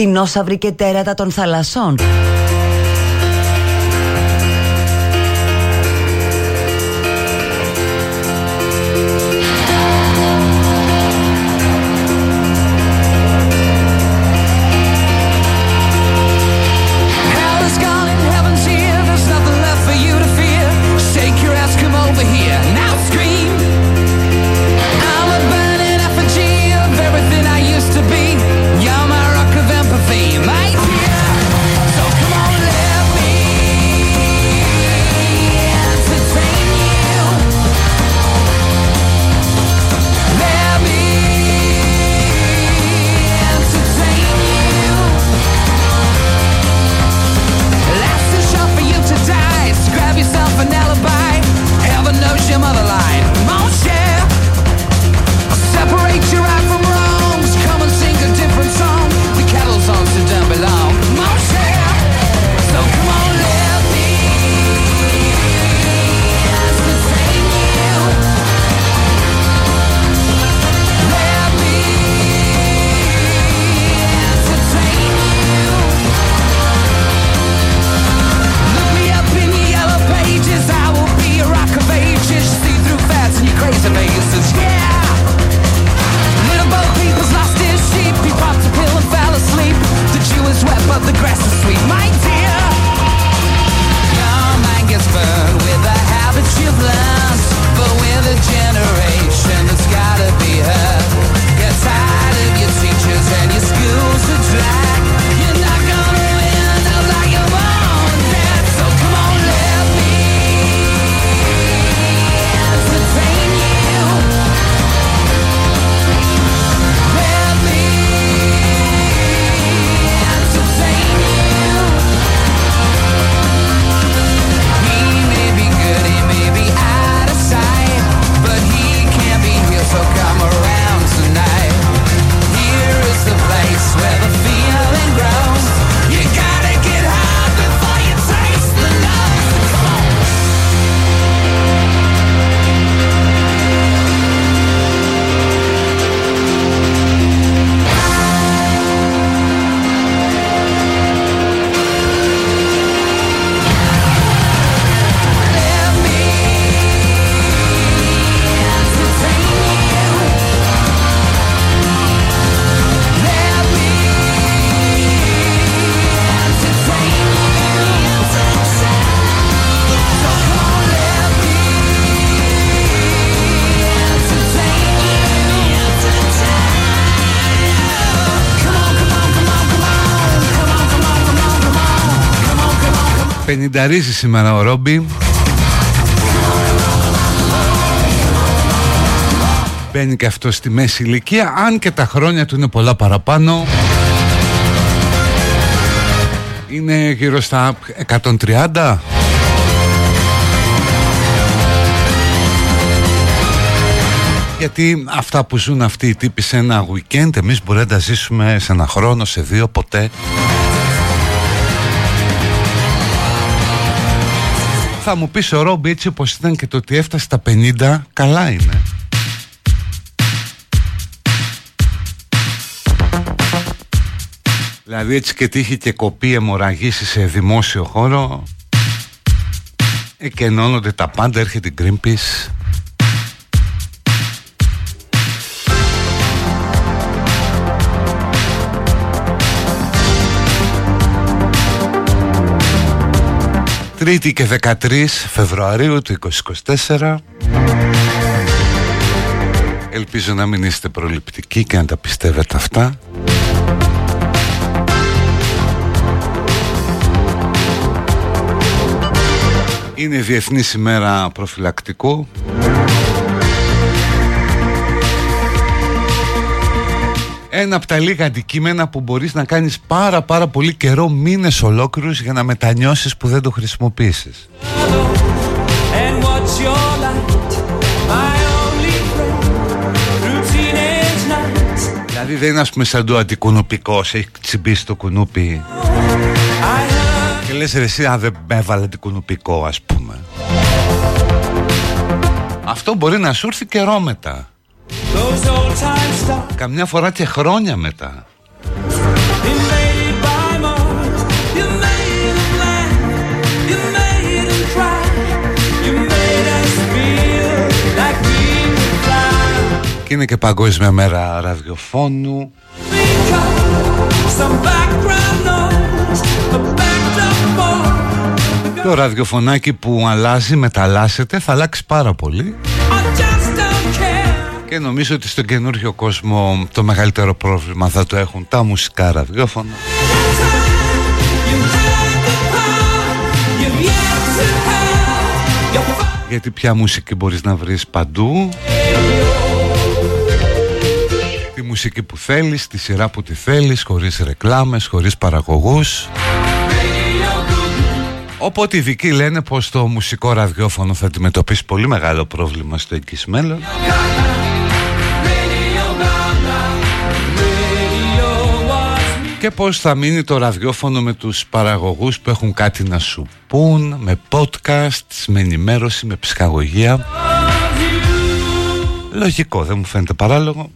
δεινόσαυροι και τέρατα των θαλασσών. Πενινταρίζει σήμερα ο Ρόμπι. Μπαίνει και αυτό στη μέση ηλικία Αν και τα χρόνια του είναι πολλά παραπάνω. Είναι γύρω στα 130 γιατί αυτά που ζουν αυτοί οι τύποι σε ένα weekend εμείς μπορεί να τα ζήσουμε σε ένα χρόνο, σε δύο, ποτέ Θα μου πεις ο Ρόμπι έτσι όπως ήταν και το ότι έφτασε στα 50 Καλά είναι Δηλαδή έτσι και τύχει και κοπεί αιμορραγήσει σε δημόσιο χώρο Εκενώνονται τα πάντα, έρχεται η Greenpeace Τρίτη και 13 Φεβρουαρίου του 2024 Ελπίζω να μην είστε προληπτικοί και να τα πιστεύετε αυτά. Είναι Διεθνής ημέρα προφυλακτικού ένα από τα λίγα αντικείμενα που μπορείς να κάνεις πάρα πάρα πολύ καιρό μήνες ολόκληρους για να μετανιώσεις που δεν το χρησιμοποιήσεις. Δηλαδή δεν είναι ας πούμε σαν το αντικουνουπικός Έχει τσιμπήσει το κουνούπι. Και λες ρε εσύ αν δεν με έβαλε αντικουνουπικό ας πούμε. Αυτό μπορεί να σου έρθει καιρό μετά Καμιά φορά και χρόνια μετά. Και είναι και παγκόσμια μέρα ραδιοφώνου. Το ραδιοφωνάκι που αλλάζει, μεταλλάσσεται, θα αλλάξει πάρα πολύ και νομίζω ότι στον καινούργιο κόσμο το μεγαλύτερο πρόβλημα θα το έχουν τα μουσικά ραδιόφωνα. Γιατί πια μουσική μπορείς να βρεις παντού. Τη μουσική που θέλεις, τη σειρά που τη θέλεις Χωρίς ρεκλάμες, χωρίς παραγωγούς. Οπότε οι ειδικοί λένε πως το μουσικό ραδιόφωνο θα αντιμετωπίσει πολύ μεγάλο πρόβλημα στο εγγύς μέλλον και πώς θα μείνει το ραδιόφωνο με τους παραγωγούς που έχουν κάτι να σου πούν με podcast, με ενημέρωση, με ψυχαγωγία. Λογικό, δεν μου φαίνεται παράλογο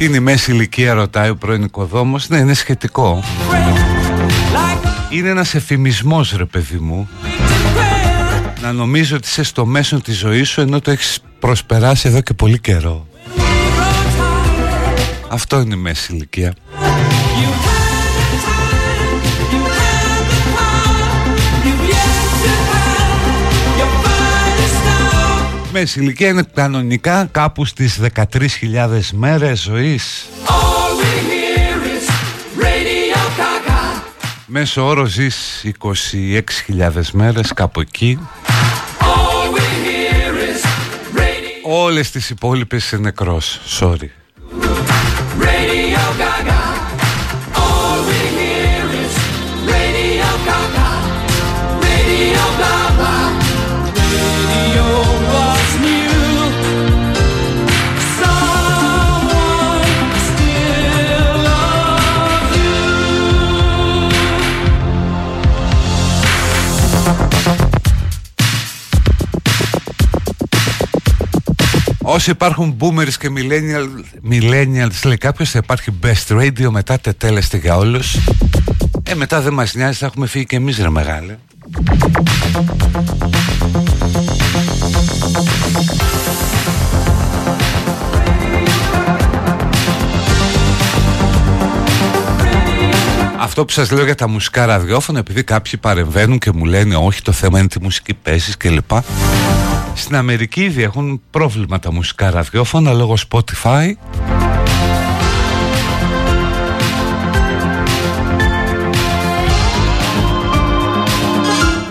Τι είναι η μέση ηλικία ρωτάει ο πρώην οικοδόμος. Ναι είναι σχετικό. Είναι ένας εφημισμός ρε παιδί μου. Να νομίζω ότι είσαι στο μέσο της ζωής σου ενώ το έχεις προσπεράσει εδώ και πολύ καιρό. Αυτό είναι η μέση ηλικία Μέση ηλικία είναι κανονικά κάπου στις 13.000 μέρες ζωής. Μέσο όρο ζεις 26.000 μέρες κάπου εκεί. Όλες τις υπόλοιπες είσαι νεκρός Sorry Όσοι υπάρχουν boomers και millennials, millennials λέει κάποιος θα υπάρχει best radio μετά τετέλεστη για όλους Ε μετά δεν μας νοιάζει θα έχουμε φύγει και εμείς ρε μεγάλε. Αυτό που σας λέω για τα μουσικά ραδιόφωνα επειδή κάποιοι παρεμβαίνουν και μου λένε όχι το θέμα είναι τη μουσική παίζεις κλπ στην Αμερική ήδη έχουν πρόβλημα τα μουσικά ραδιόφωνα λόγω Spotify.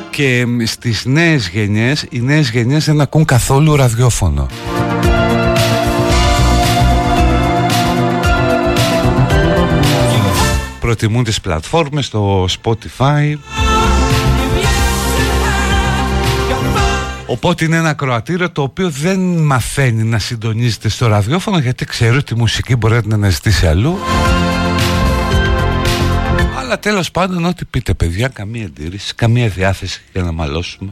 Και στις νέες γενιές οι νέες γενιές δεν ακούν καθόλου ραδιόφωνο. Προτιμούν τις πλατφόρμες στο Spotify Οπότε είναι ένα κροατήριο το οποίο δεν μαθαίνει να συντονίζεται στο ραδιόφωνο γιατί ξέρει ότι η μουσική μπορεί να την αναζητήσει αλλού. Αλλά τέλος πάντων ό,τι πείτε παιδιά, καμία αντίρρηση, καμία διάθεση για να μαλώσουμε.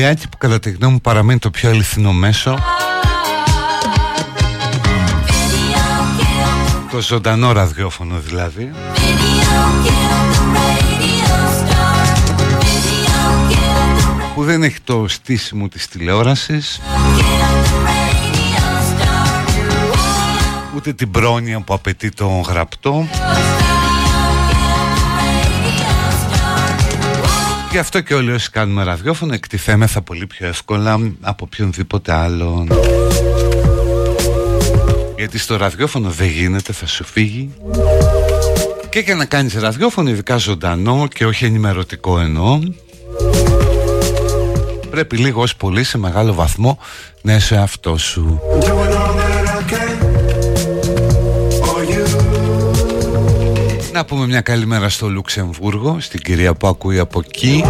ραδιάκι που κατά τη γνώμη μου παραμένει το πιο αληθινό μέσο. Το ζωντανό ραδιόφωνο δηλαδή. Που δεν έχει το στήσιμο της τηλεόρασης. Ούτε την πρόνοια που απαιτεί το γραπτό Γι' αυτό και όλοι όσοι κάνουμε ραδιόφωνο εκτιθέμεθα πολύ πιο εύκολα από οποιονδήποτε άλλον. Γιατί στο ραδιόφωνο δεν γίνεται, θα σου φύγει. Και για να κάνεις ραδιόφωνο ειδικά ζωντανό και όχι ενημερωτικό εννοώ Πρέπει λίγο ως πολύ σε μεγάλο βαθμό να είσαι αυτό σου Να πούμε μια καλημέρα στο Λουξεμβούργο, στην κυρία που ακούει από εκεί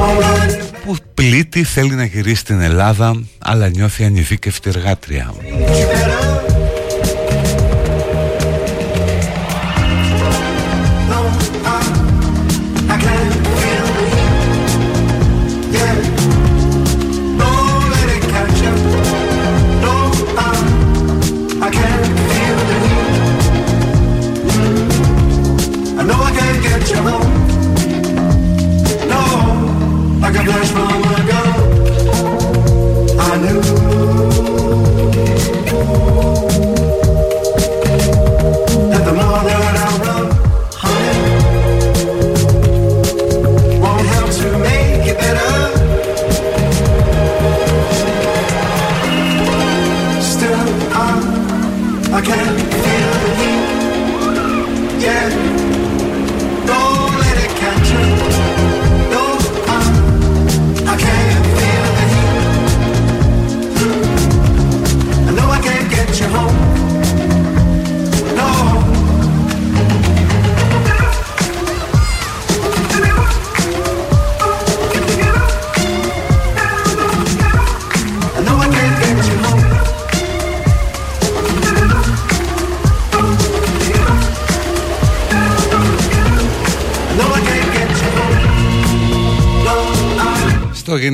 που πλήττει θέλει να γυρίσει στην Ελλάδα αλλά νιώθει ανηθίκευτη εργάτρια.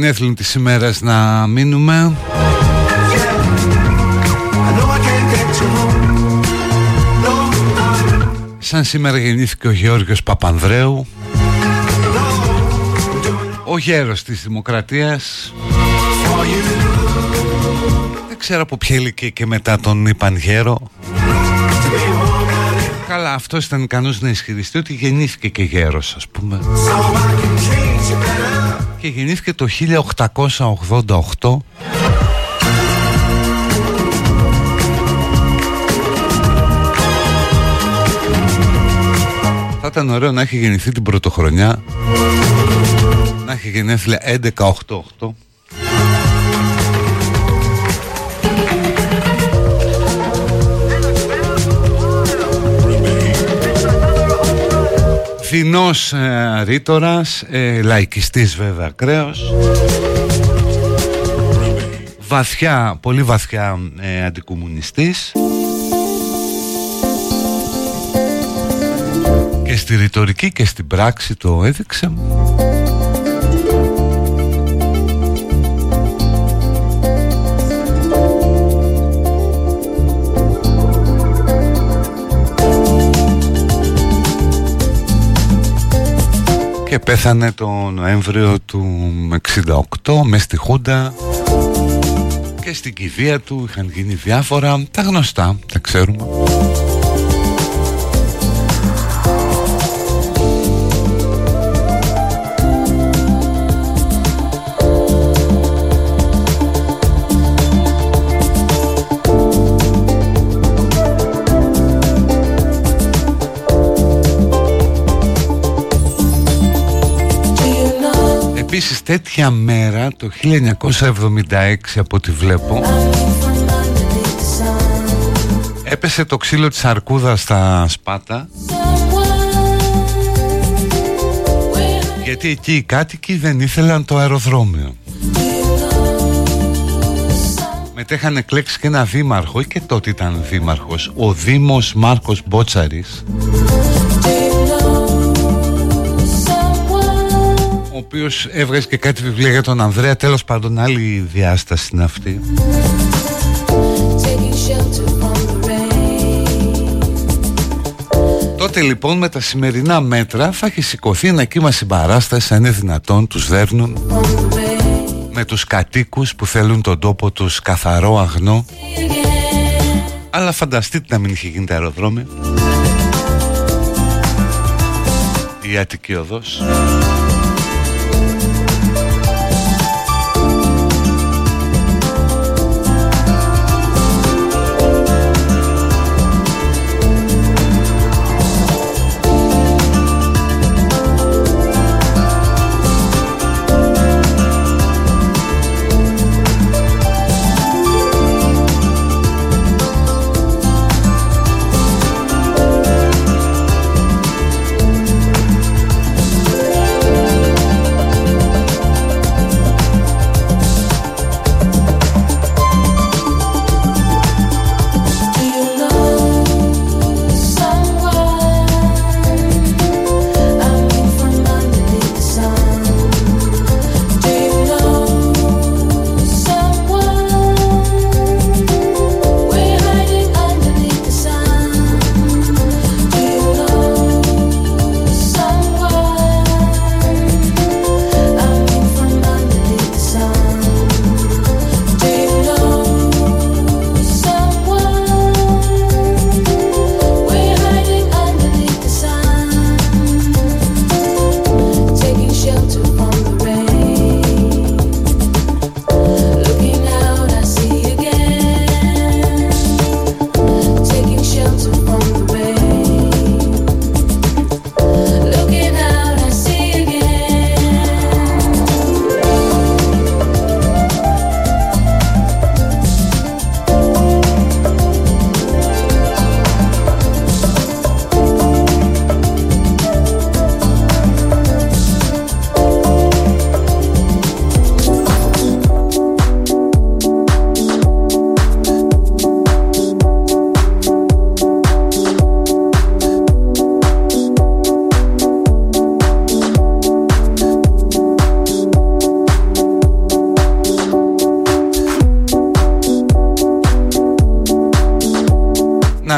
Γενέθλιν της ημέρας να μείνουμε. Σαν σήμερα γεννήθηκε ο Γεώργιος Παπανδρέου Ο γέρος της Δημοκρατίας. Δεν ξέρω από ποια ηλικία και μετά τον είπαν γέρο. Καλά αυτός ήταν ικανός να ισχυριστεί ότι γεννήθηκε και γέρος ας πούμε και γεννήθηκε το 1888 Θα ήταν ωραίο να έχει γεννηθεί την πρωτοχρονιά Να έχει γενέθλια 11-8-8 Φθηνός ε, ρήτορας, ε, λαϊκιστής βέβαια κρέος Βαθιά, πολύ βαθιά ε, αντικομουνιστής. Και στη ρητορική και στην πράξη το έδειξε και πέθανε το Νοέμβριο του 68 μες στη Χούντα. Και στην κηδεία του είχαν γίνει διάφορα. Τα γνωστά, τα ξέρουμε επίσης τέτοια μέρα το 1976 από ό,τι βλέπω έπεσε το ξύλο της αρκούδας στα Σπάτα. Γιατί εκεί οι κάτοικοι δεν ήθελαν το αεροδρόμιο. Μετά είχαν εκλέξει και ένα δήμαρχο και τότε ήταν δήμαρχος ο Δήμος Μάρκος Μπότσαρης ο οποίος έβγαζε και κάτι βιβλία για τον Ανδρέα. Τέλος πάντων άλλη διάσταση είναι αυτή. Τότε λοιπόν με τα σημερινά μέτρα θα έχει σηκωθεί ένα κύμα συμπαράσταση αν είναι δυνατόν τους δέρνουν με τους κατοίκους που θέλουν τον τόπο τους καθαρό αγνό. Αλλά φανταστείτε να μην είχε γίνει τα αεροδρόμια. Η Αττική Οδός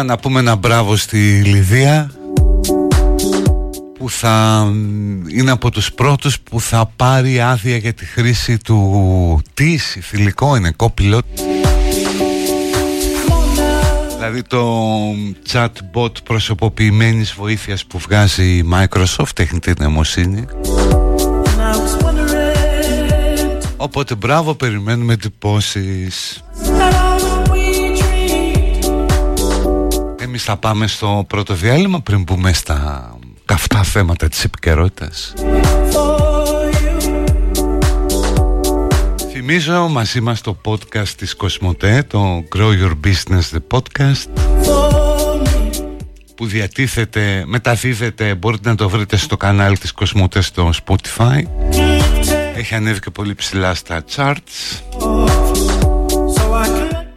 να πούμε ένα μπράβο στη Λιδία που θα είναι από τους πρώτους που θα πάρει άδεια για τη χρήση του TIS, θηλυκό είναι copilot δηλαδή το chatbot προσωποποιημένης βοήθειας που βγάζει η Microsoft τεχνητή νοημοσύνη. Οπότε μπράβο περιμένουμε εντυπώσεις Εμείς θα πάμε στο πρώτο διάλειμμα πριν μπούμε στα καυτά θέματα της επικαιρότητας. Θυμίζω μαζί μας το podcast της Κοσμοτέ, το Grow Your Business The Podcast που διατίθεται, μεταδίδεται, μπορείτε να το βρείτε στο κανάλι της Κοσμοτέ στο Spotify έχει ανέβει και πολύ ψηλά στα charts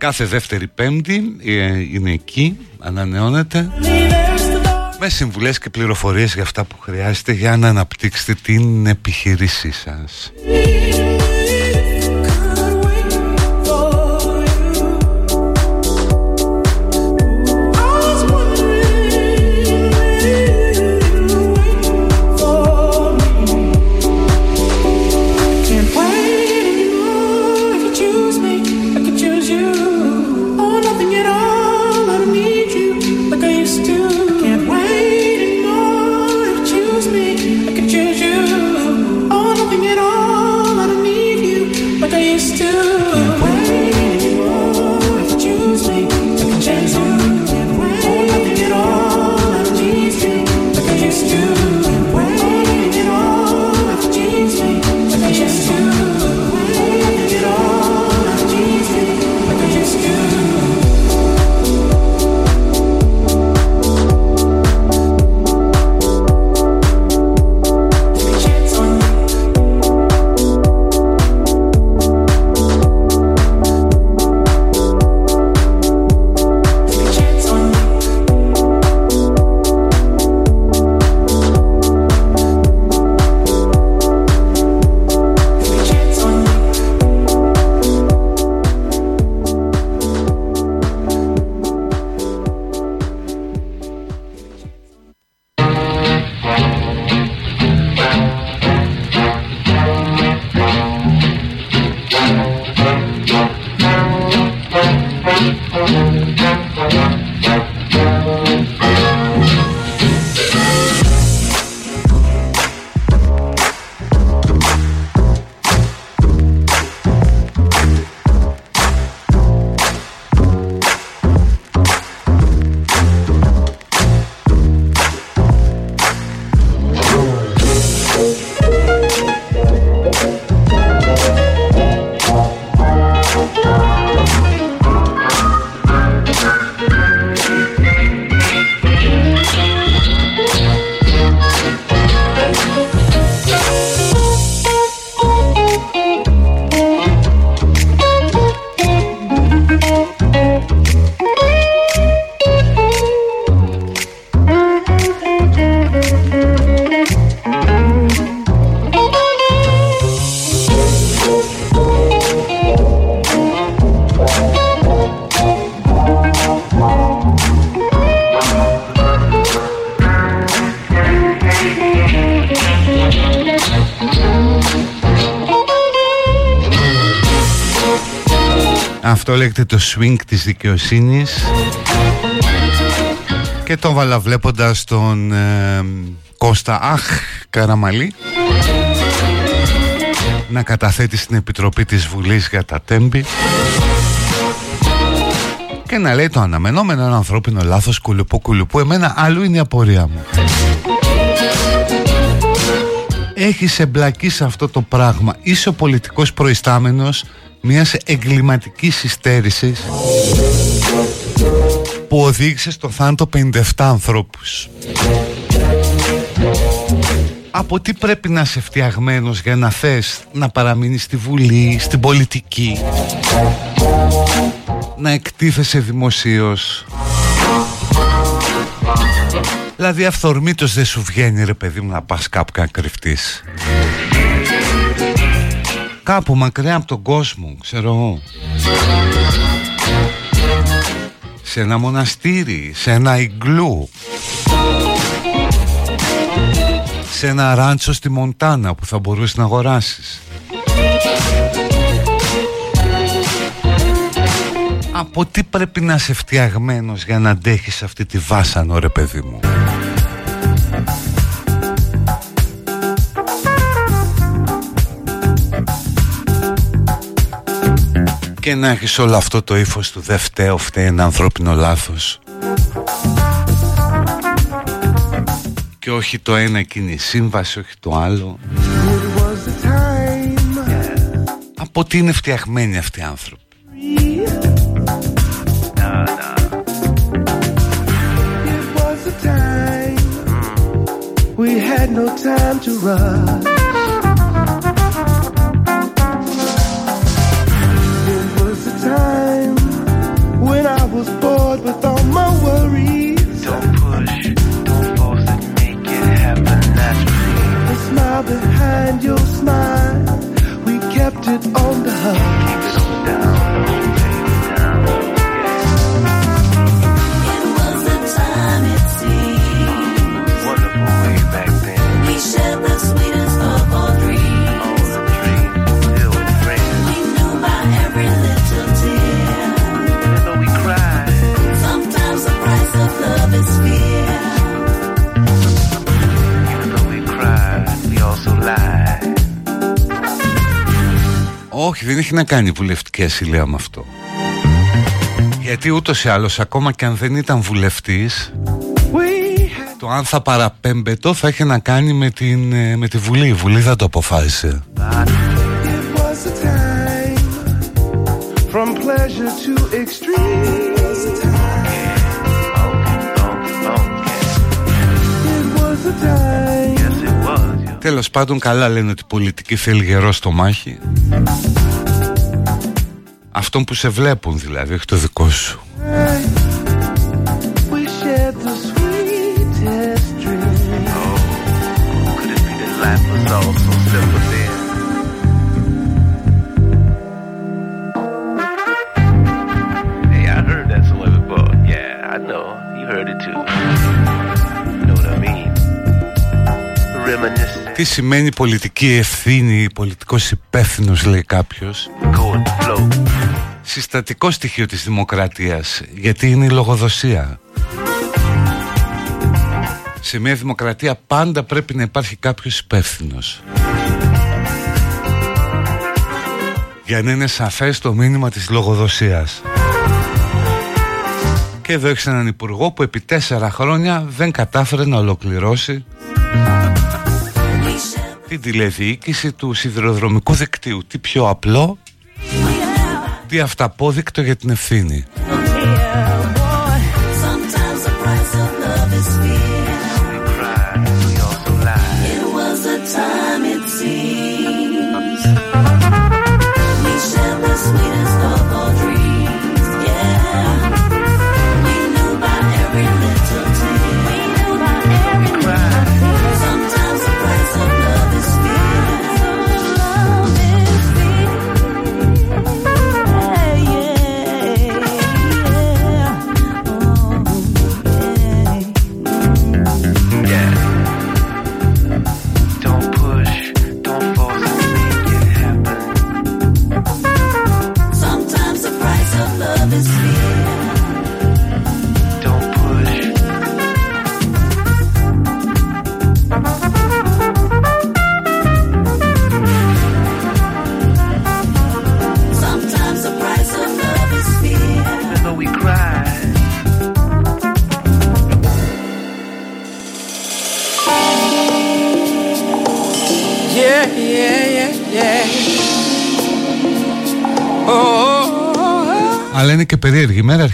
Κάθε δεύτερη πέμπτη ε, είναι εκεί, ανανεώνεται με συμβουλές και πληροφορίες για αυτά που χρειάζεται για να αναπτύξετε την επιχείρησή σας. Αυτό λέγεται το swing της δικαιοσύνης. Και τον βαλαβλέποντας τον ε, Κώστα Αχ Καραμαλή να καταθέτει στην Επιτροπή της Βουλής για τα τέμπη και να λέει το αναμενόμενο ένα ανθρώπινο λάθος κουλουπού κουλουπού εμένα άλλου είναι η απορία μου. Έχεις εμπλακεί σε αυτό το πράγμα. Είσαι ο πολιτικός προϊστάμενος μιας εγκληματικής υστέρησης που οδήγησε στο θάνατο 57 ανθρώπους. Από τι πρέπει να είσαι φτιαγμένος για να θες να παραμείνεις στη Βουλή, στην πολιτική να εκτίθεσαι δημοσίως; Δηλαδή αυθορμήτως δεν σου βγαίνει ρε παιδί μου να πας κάπου και να κρυφτείς Κάπου μακριά από τον κόσμο, ξέρω εγώ. Σε ένα μοναστήρι, σε ένα ιγκλού. Σε ένα ράντσο στη Μοντάνα που θα μπορούσες να αγοράσεις. Από τι πρέπει να είσαι φτιαγμένος για να αντέχεις αυτή τη βάσανο ρε παιδί μου; Και να έχεις όλο αυτό το ύφος του δε φταίω, φταίει ένα ανθρώπινο λάθος και όχι το ένα εκείνη η σύμβαση, όχι το άλλο. Από τι είναι φτιαγμένοι αυτοί οι άνθρωποι. We had no time to rush. Behind your smile, we kept it Όχι, δεν έχει να κάνει βουλευτική ασυλία με αυτό. Γιατί ούτως ή άλλως, ακόμα και αν δεν ήταν βουλευτής, το αν θα παραπέμπετο θα έχει να κάνει με, την, ε, με τη Βουλή. Η Βουλή θα το αποφάσισε. Τέλος πάντων καλά λένε ότι η πολιτική θέλει γερό στο μάχη Αυτόν που σε βλέπουν δηλαδή, όχι το δικό σου. Τι σημαίνει πολιτική ευθύνη, πολιτικός υπεύθυνος λέει κάποιος Συστατικό στοιχείο της δημοκρατίας Γιατί είναι η λογοδοσία Σε μια δημοκρατία πάντα πρέπει να υπάρχει κάποιος υπεύθυνο. Για να είναι σαφές το μήνυμα της λογοδοσίας Και εδώ έχεις έναν υπουργό που επί τέσσερα χρόνια δεν κατάφερε να ολοκληρώσει την τηλεδιοίκηση του σιδηροδρομικού δικτύου. Τι πιο απλό, τι αυταπόδεικτο για την ευθύνη.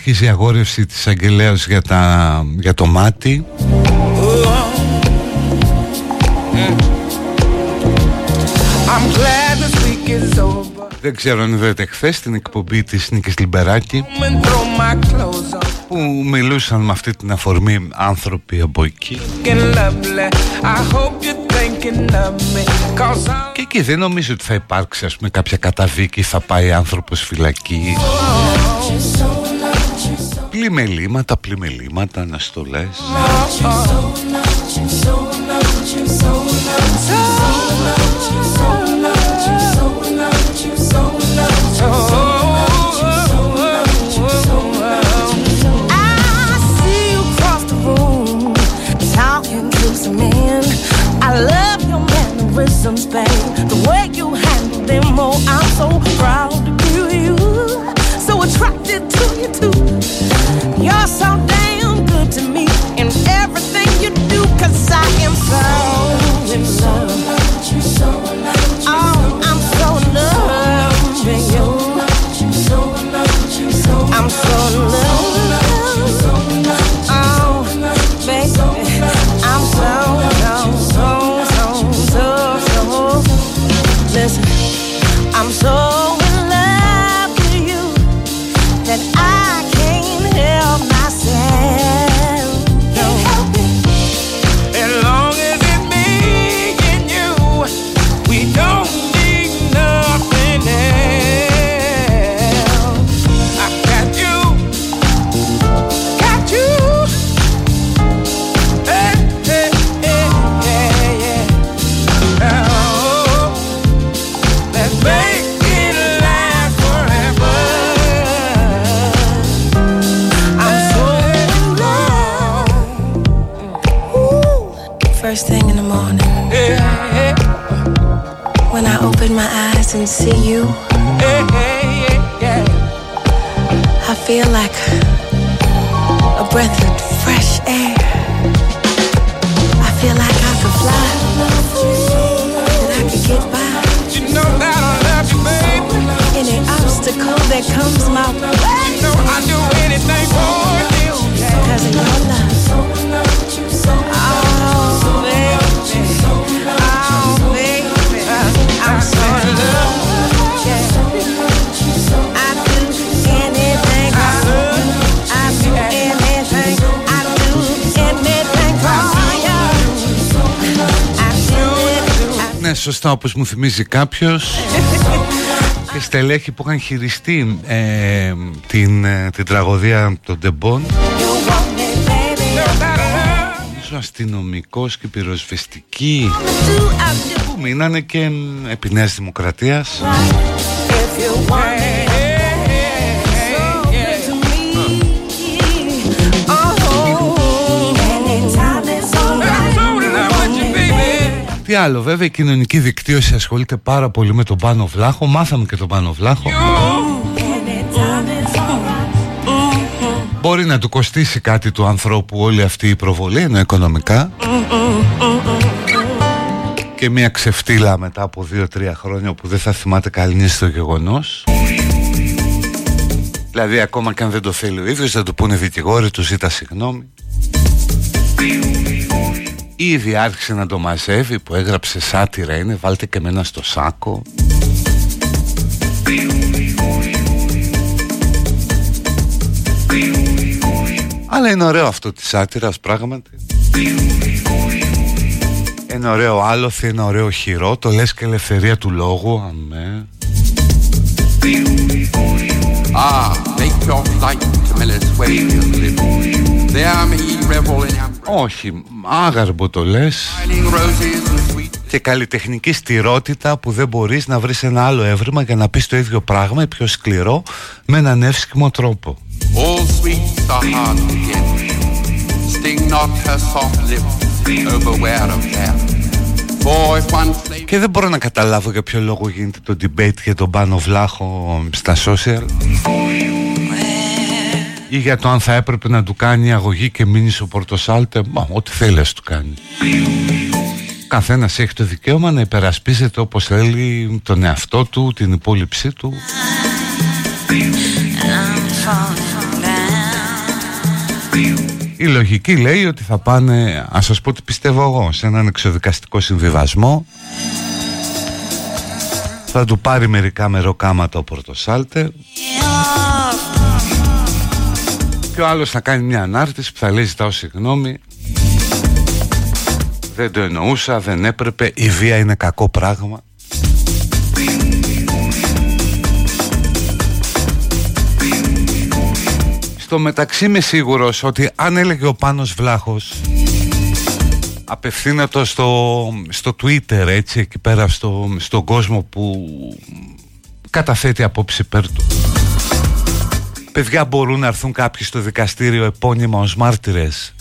Περίεργη μέρα Αρχίζει η αγόρευση της Αγγελέας για, για το μάτι. Δεν ξέρω αν είδατε χθες την εκπομπή της Νίκης Λιμπεράκη που μιλούσαν με αυτή την αφορμή άνθρωποι από εκεί. Και εκεί δεν νομίζω ότι θα υπάρξει ας πούμε κάποια καταδίκη θα πάει άνθρωπος φυλακή Πλημελήματα, πλημελήματα, αναστολές mannerisms, feel like a breath of fresh air. I feel like I could fly, that I could get by. You know that I love you, baby. Any obstacle that comes my way, you know I do anything for you. Cause of your love. Σωστά όπως μου θυμίζει κάποιος. Και στελέχη που είχαν χειριστεί ε, την, ε, την τραγωδία των Ντεμπών Ίσως αστυνομικός και πυροσβεστική. Που μείνανε και επί Νέας Δημοκρατίας Τι άλλο, βέβαια η κοινωνική δικτύωση ασχολείται πάρα πολύ με τον Πάνο Βλάχο. Μάθαμε και τον Πάνο Βλάχο. Μπορεί να του κοστίσει κάτι του ανθρώπου όλη αυτή η προβολή, ενώ οικονομικά. Και μια ξεφτύλα μετά από 2-3 χρόνια που δεν θα θυμάται καλή στο γεγονός. Δηλαδή ακόμα και αν δεν το θέλει ο ίδιος θα του πούνε δικηγόροι του ζήτα συγγνώμη. Ήδη άρχισε να το μαζεύει που έγραψε σάτυρα είναι Βάλτε και μένα στο σάκο. Αλλά είναι ωραίο αυτό της σάτυρας πράγματι. Είναι ωραίο άλοθη, είναι ωραίο χειρό Το λες και ελευθερία του λόγου Αμέ. Ah, make your flight to Miller's way live. There me revel in όχι, άγαρμπο το λες Και καλλιτεχνική στηρότητα που δεν μπορείς να βρεις ένα άλλο έβριμα για να πεις το ίδιο πράγμα ή πιο σκληρό με έναν εύσκημο τρόπο Και δεν μπορώ να καταλάβω για ποιο λόγο γίνεται το debate για τον Πάνο Βλάχο στα social ή για το αν θα έπρεπε να του κάνει αγωγή και μείνει στο Πορτοσάλτε. Μα, ό,τι θέλει ας του κάνει. Καθένας έχει το δικαίωμα να υπερασπίζεται όπως θέλει τον εαυτό του, την υπόλοιψή του. Η λογική λέει ότι θα πάνε, ας σας πω τι πιστεύω εγώ, σε έναν εξοδικαστικό συμβιβασμό. Θα του πάρει μερικά μεροκάματα ο Πορτοσάλτε και ο άλλος θα κάνει μια ανάρτηση που θα λέει ζητάω συγγνώμη δεν το εννοούσα, δεν έπρεπε, η βία είναι κακό πράγμα. Στο μεταξύ είμαι σίγουρος ότι αν έλεγε ο Πάνος Βλάχος απευθύνατο στο, στο Twitter έτσι εκεί πέρα στο, στον κόσμο που καταθέτει απόψη υπέρ του παιδιά μπορούν να έρθουν κάποιοι στο δικαστήριο επώνυμα ως μάρτυρες;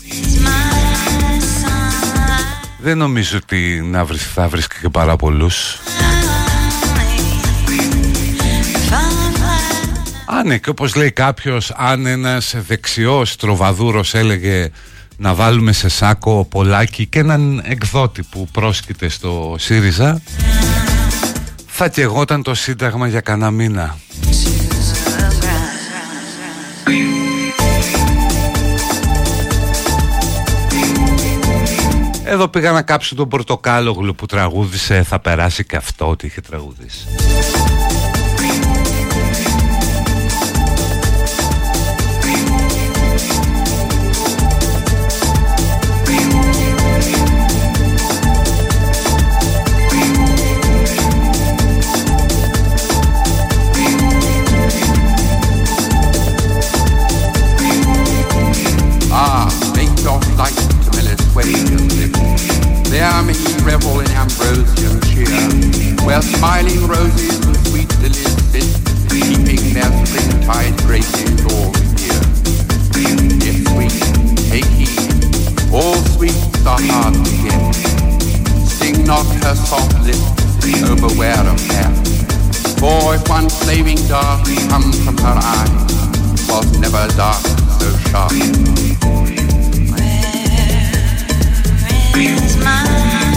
Δεν νομίζω ότι να βρει, θα βρίσκει και πάρα πολλούς Α, ναι, και όπως λέει κάποιος, αν ένας δεξιός τροβαδούρος έλεγε να βάλουμε σε σάκο πολλάκι και έναν εκδότη που πρόσκειται στο ΣΥΡΙΖΑ, θα κεγόταν το Σύνταγμα για κανένα μήνα. Εδώ πήγα να κάψω τον Πορτοκάλογλου που τραγούδισε «Θα περάσει και αυτό ότι είχε τραγουδήσει». Revel in ambrosian cheer, where smiling roses and sweet lilies sit, keeping their springtide graces all year. Yes, sweet, take heed, all sweets are hard to get. Sting not her soft lips over wear of hair, for if one flaming dart comes from her eye, was never dark so sharp. is mine.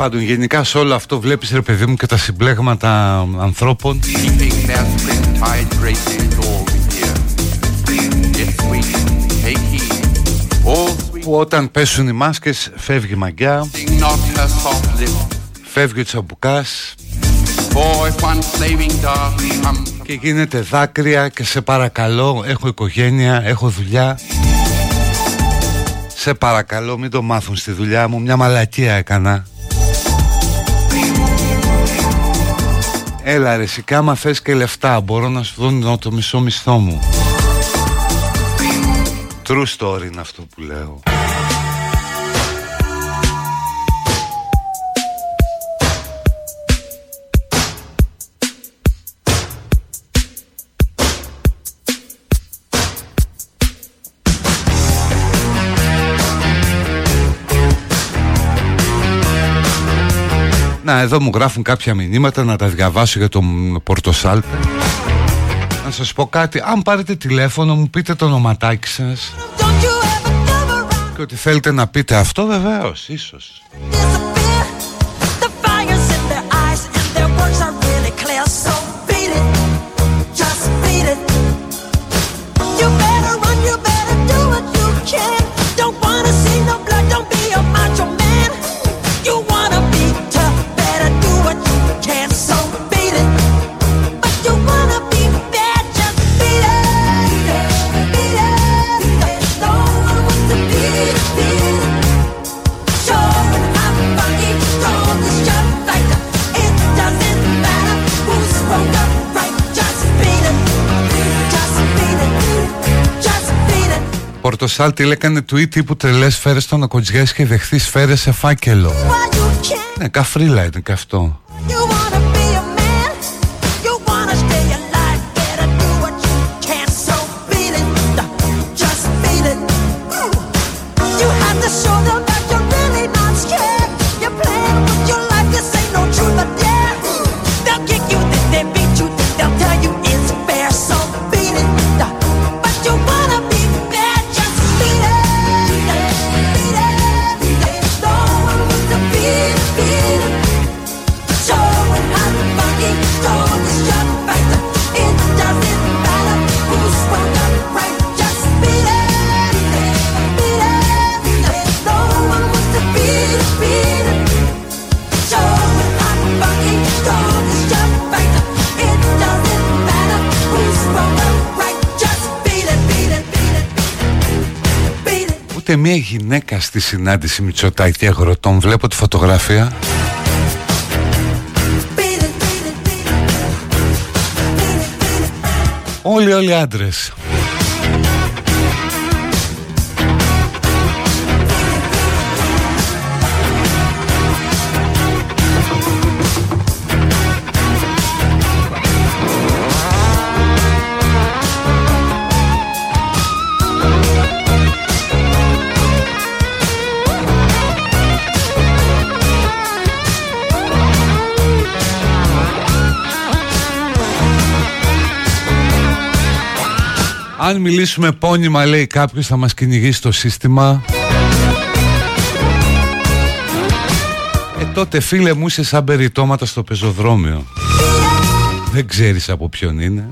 Πάντων γενικά σε όλο αυτό βλέπεις ρε παιδί μου και τα συμπλέγματα ανθρώπων. Που όταν πέσουν οι μάσκες φεύγει η μαγκιά φεύγει ο τσαμπουκάς. Και γίνεται δάκρυα και σε παρακαλώ έχω οικογένεια, έχω δουλειά. Σε παρακαλώ μην το μάθουν στη δουλειά μου. Μια μαλακία έκανα Έλα ρε σικά άμα θες και λεφτά Μπορώ να σου δω το μισό μισθό μου. True story είναι αυτό που λέω Να, εδώ μου γράφουν κάποια μηνύματα να τα διαβάσω για τον Πορτοσάλτε. Να σας πω κάτι, αν πάρετε τηλέφωνο μου πείτε το ονοματάκι σας και ότι θέλετε να πείτε αυτό βεβαίως, ίσως. Πορτοσάλτη έκανε tweet τύπου τρελές σφαίρες στο να κοντζιάσεις και δεχθείς σφαίρες σε φάκελο. Ναι καφρίλα είναι και αυτό γυναίκα στη συνάντηση Μητσοτάκη αγροτών. Βλέπω τη φωτογραφία. Όλοι όλοι άντρες Αν μιλήσουμε πόνιμα λέει κάποιος θα μας κυνηγήσει το σύστημα. Ε τότε φίλε μου είσαι σαν περιτώματα στο πεζοδρόμιο. Δεν ξέρεις από ποιον είναι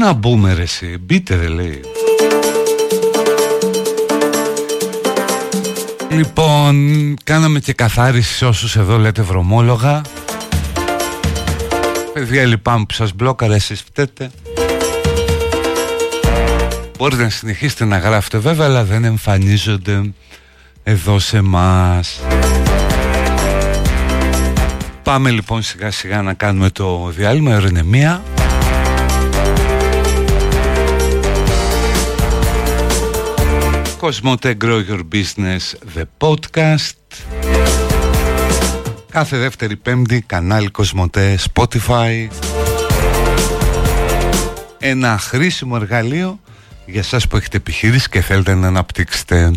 να μπούμε ρε εσύ, μπείτε ρε λέει. Λοιπόν, κάναμε και καθάριση σε όσους εδώ λέτε βρωμόλογα. Παιδιά λυπάμαι που σας μπλόκαρα, εσείς φταίτε. Μπορείτε να συνεχίσετε να γράφετε βέβαια αλλά δεν εμφανίζονται εδώ σε μας Πάμε λοιπόν σιγά σιγά να κάνουμε το διάλειμμα ειρηνεμία Κοσμοτέ Grow Your Business The Podcast. Κάθε δεύτερη πέμπτη κανάλι Κοσμοτέ Spotify. Ένα χρήσιμο εργαλείο για σας που έχετε επιχείρηση και θέλετε να αναπτύξετε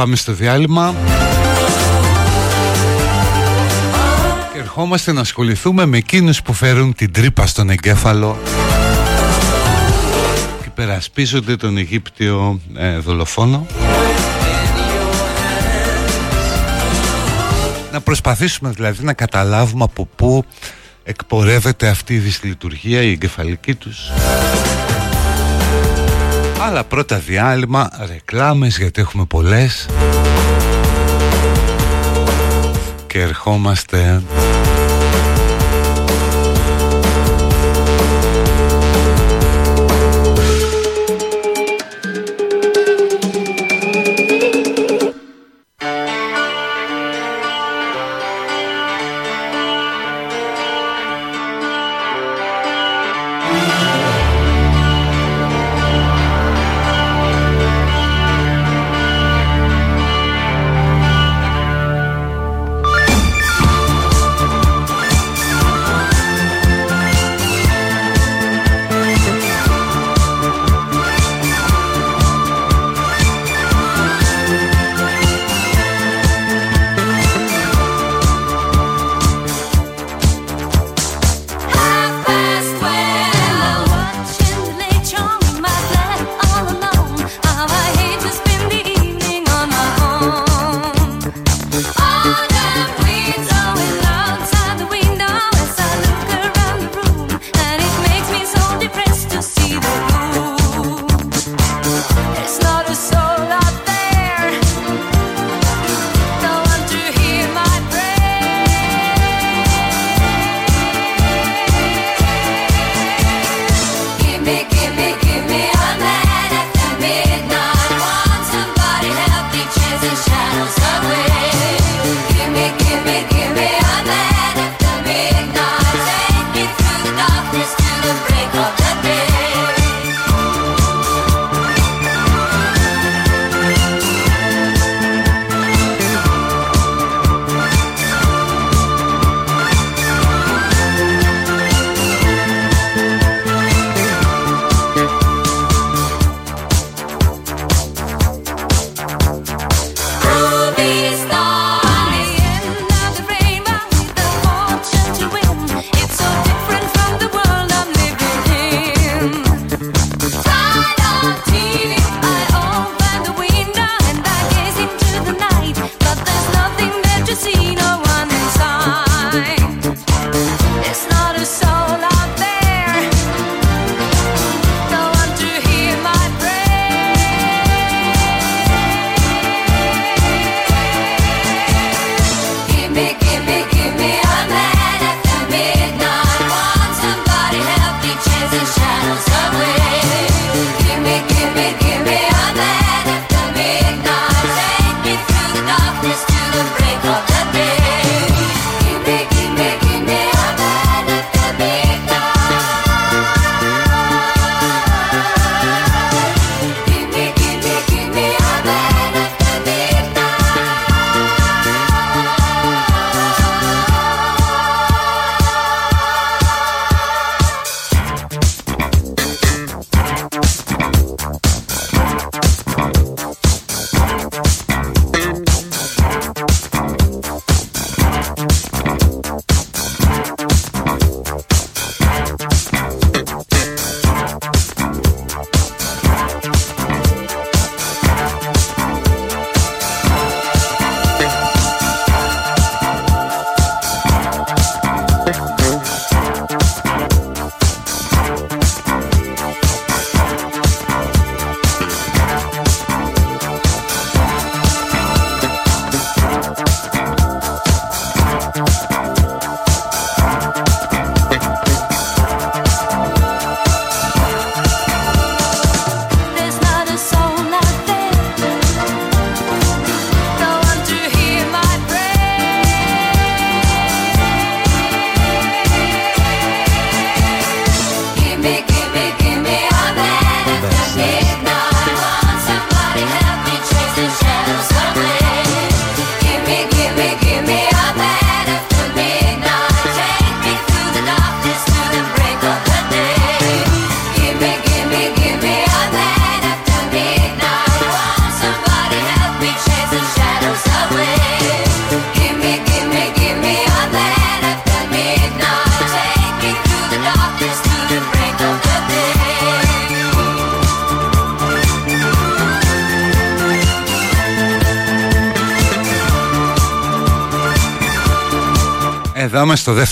πάμε στο διάλειμμα. Και ερχόμαστε να ασχοληθούμε με εκείνους που φέρουν την τρύπα στον εγκέφαλο και περασπίζονται τον Αιγύπτιο ε, δολοφόνο. Να προσπαθήσουμε δηλαδή να καταλάβουμε από πού εκπορεύεται αυτή η δυσλειτουργία η εγκεφαλική τους αλλά πρώτα διάλειμμα, ρεκλάμες γιατί έχουμε πολλές. Και ερχόμαστε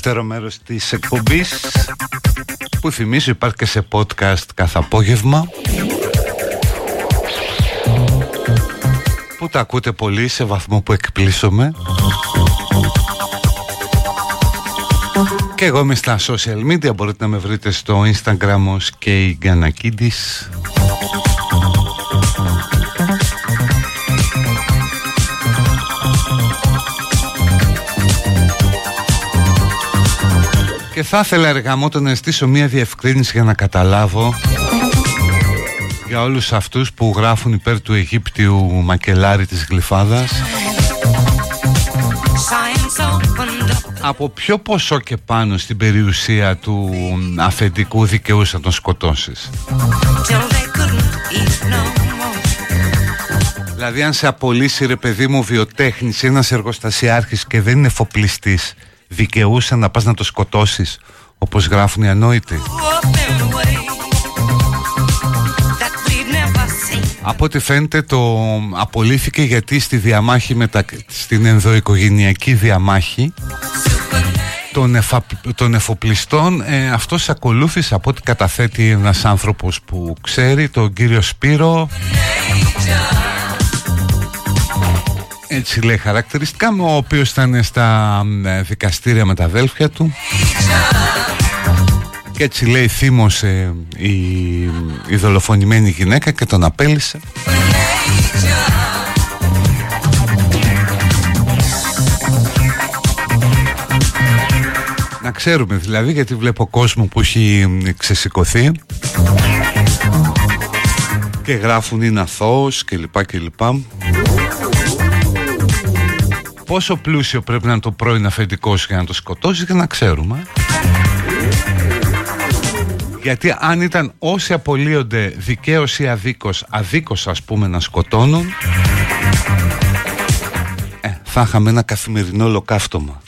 δεύτερο μέρος της εκπομπής που θυμίζω υπάρχει και σε podcast κάθε απόγευμα που τα ακούτε πολύ σε βαθμό που εκπλήσωμαι. Και εγώ είμαι στα social media μπορείτε να με βρείτε στο instagram ως και η Γκανακίδης Και θα ήθελα εργαμότο να αισθήσω μια διευκρίνηση για να καταλάβω για όλους αυτούς που γράφουν υπέρ του Αιγύπτιου μακελάρι της Γλυφάδας από ποιο ποσό και πάνω στην περιουσία του αφεντικού δικαιούς να τον σκοτώσεις; Δηλαδή αν σε απολύσει ρε παιδί μου βιοτέχνης ένας εργοστασιάρχης και δεν είναι εφοπλιστής δικαιούσε να πας να το σκοτώσεις όπως γράφουν οι ανόητοι. Από ό,τι φαίνεται το απολύθηκε γιατί στη διαμάχη μετα... στην ενδοοικογενειακή διαμάχη των, εφα... των εφοπλιστών ε, αυτός ακολούθησε από ό,τι καταθέτει ένας άνθρωπος που ξέρει τον κύριο Σπύρο έτσι λέει χαρακτηριστικά ο οποίος ήταν στα ε, δικαστήρια με τα αδέλφια του. Και έτσι λέει θύμωσε η, η δολοφονημένη γυναίκα και τον απέλησε. Να ξέρουμε δηλαδή γιατί βλέπω κόσμο που έχει ξεσηκωθεί. Και γράφουν είναι αθώος και λοιπά και λοιπά Πόσο πλούσιο πρέπει να είναι το πρώην αφεντικό για να το σκοτώσεις και να ξέρουμε. Γιατί αν ήταν όσοι απολύονται δικαίως ή αδίκως αδίκως ας πούμε να σκοτώνουν ε, θα είχαμε ένα καθημερινό ολοκαύτωμα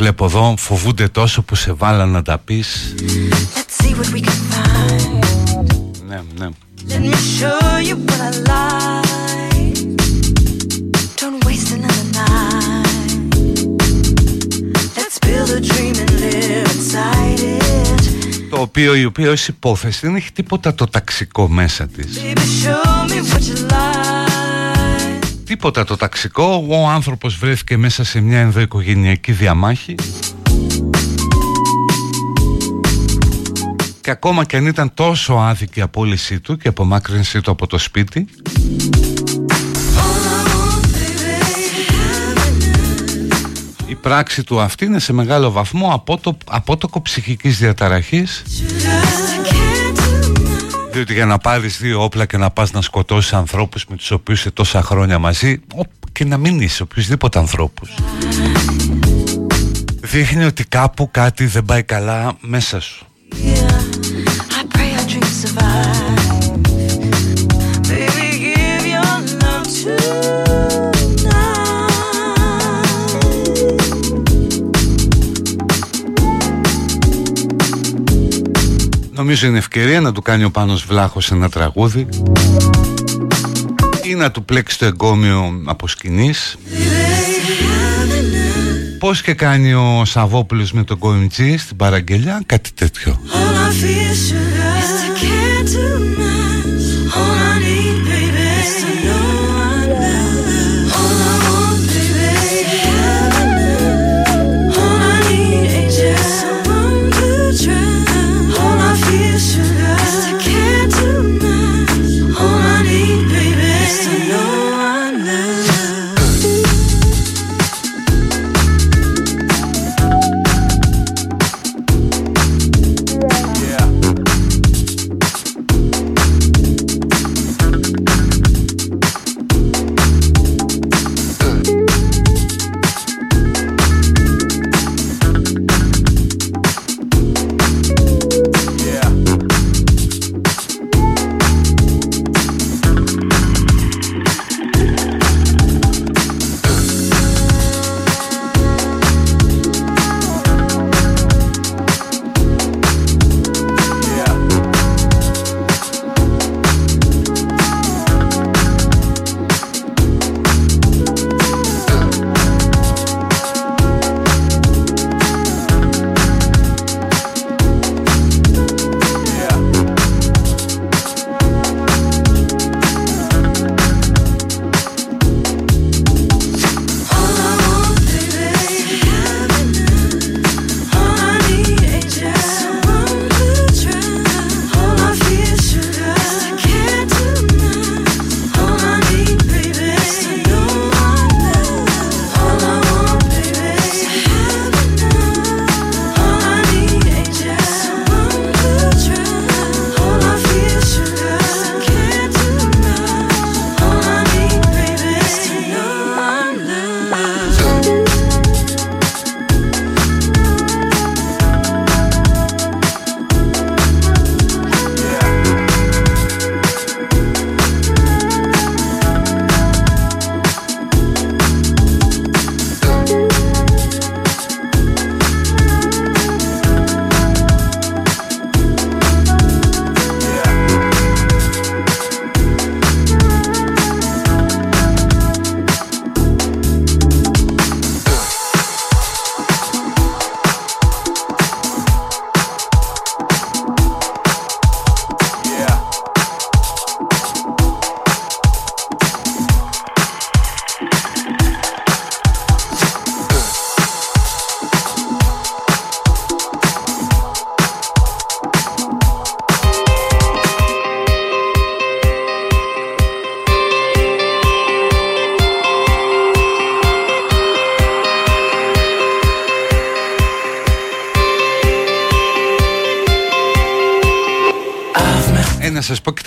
βλέπω εδώ Φοβούνται τόσο που σε βάλα να τα πεις Ναι, ναι Let me show you what I like. Don't waste another night. Let's build a dream and live inside it. Το οποίο η οποία ως υπόθεση δεν έχει τίποτα το ταξικό μέσα της. Baby, show τίποτα το ταξικό. Ο άνθρωπος βρέθηκε μέσα σε μια ενδοοικογενειακή διαμάχη. Και ακόμα και αν ήταν τόσο άδικη η απόλυσή του Και απομάκρυνσή του από το σπίτι Η πράξη του αυτή είναι σε μεγάλο βαθμό απότοκο ψυχικής διαταραχής διότι για να πάρεις δύο όπλα και να πας να σκοτώσεις ανθρώπους με τους οποίους είσαι τόσα χρόνια μαζί και να μην είσαι οποιουσδήποτε ανθρώπους. Δείχνει ότι κάπου κάτι δεν πάει καλά μέσα σου Νομίζω είναι ευκαιρία να του κάνει ο Πάνος Βλάχος ένα τραγούδι ή να του πλέξει το εγκόμιο από σκηνής. Πώς και κάνει ο Σαββόπουλος με τον Κομιτζή στην παραγγελιά Κάτι τέτοιο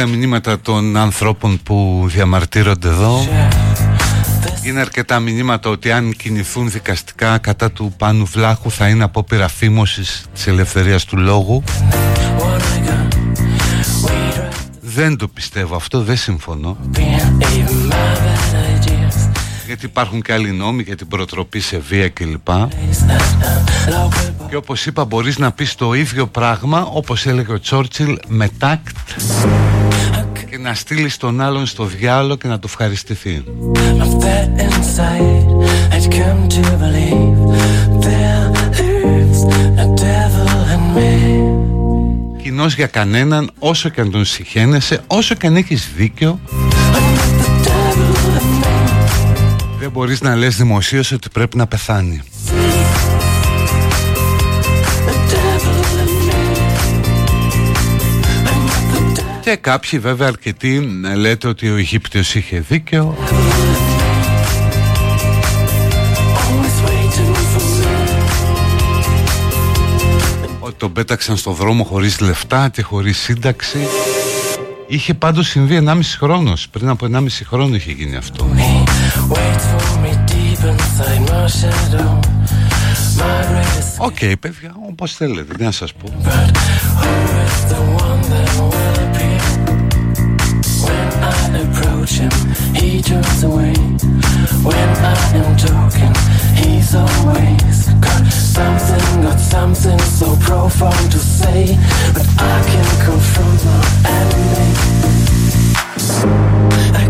μηνύματα των ανθρώπων που διαμαρτύρονται εδώ. Είναι αρκετά μηνύματα ότι αν κινηθούν δικαστικά κατά του Πάνου Βλάχου θα είναι απόπειρα φήμωσης της ελευθερίας του λόγου. Δεν το πιστεύω αυτό, δεν συμφωνώ γιατί υπάρχουν και άλλοι νόμοι για την προτροπή σε βία κλπ. Και όπως είπα μπορείς να πεις το ίδιο πράγμα όπως έλεγε ο Τσόρτσιλ με τάκτ και να στείλεις τον άλλον στο διάλογο και να το ευχαριστηθεί. Κοινός για κανέναν όσο και αν τον συχαίνεσαι, όσο και αν έχεις δίκιο δεν μπορείς να λες δημοσίως ότι πρέπει να πεθάνει. Και κάποιοι βέβαια αρκετοί λέτε ότι ο Αιγύπτιος είχε δίκαιο Ότι τον πέταξαν στο δρόμο χωρίς λεφτά και χωρίς σύνταξη. Είχε πάντως συμβεί 1,5 χρόνος. Πριν από 1,5 χρόνο είχε γίνει αυτό OK, okay, παιδιά, όπως θέλετε, τι να σας πω. I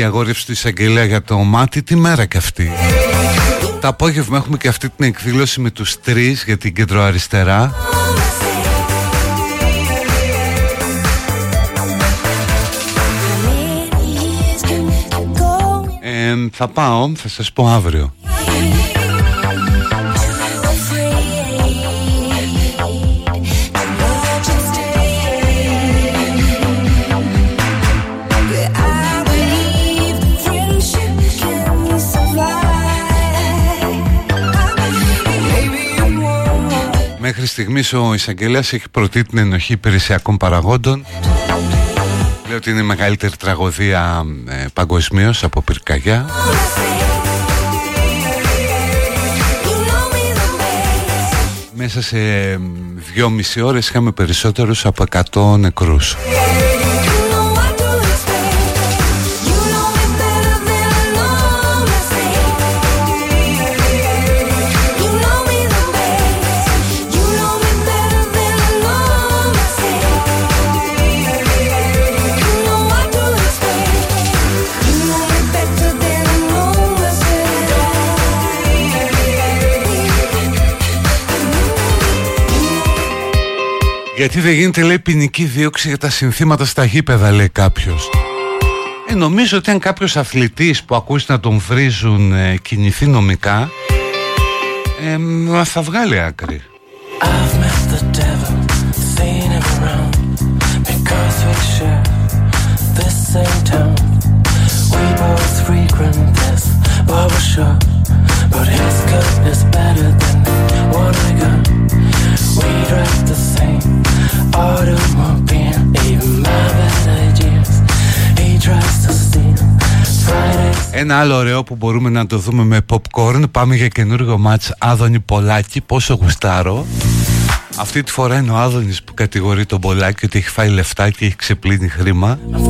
η αγόρευση του εισαγγελέα για το μάτι, τι μέρα και αυτή. Το απόγευμα έχουμε και αυτή την εκδήλωση με τους τρεις για την κεντροαριστερά. Ε, θα πάω, θα σας πω αύριο. Μέχρι στιγμής ο εισαγγελέας έχει προτείνει την ενοχή υπηρεσιακών παραγόντων. Λέω ότι είναι η μεγαλύτερη τραγωδία ε, παγκοσμίως από πυρκαγιά. Μέσα σε δυόμιση ώρες είχαμε περισσότερους από 100 νεκρούς Γιατί δεν γίνεται λέει ποινική δίωξη για τα συνθήματα στα γήπεδα λέει κάποιος. Ε, Νομίζω ότι αν κάποιος αθλητής που ακούσει να τον βρίζουν ε, κινηθεί νομικά ε, θα βγάλει άκρη. But his gun is better than what I got. We drive the same Ένα άλλο ωραίο που μπορούμε να το δούμε με popcorn. Πάμε για καινούργιο μάτς Άδωνη Πολάκη. Πόσο γουστάρω. Αυτή τη φορά είναι ο Άδωνης που κατηγορεί τον Πολάκη Ότι έχει φάει λεφτά και έχει ξεπλύνει χρήμα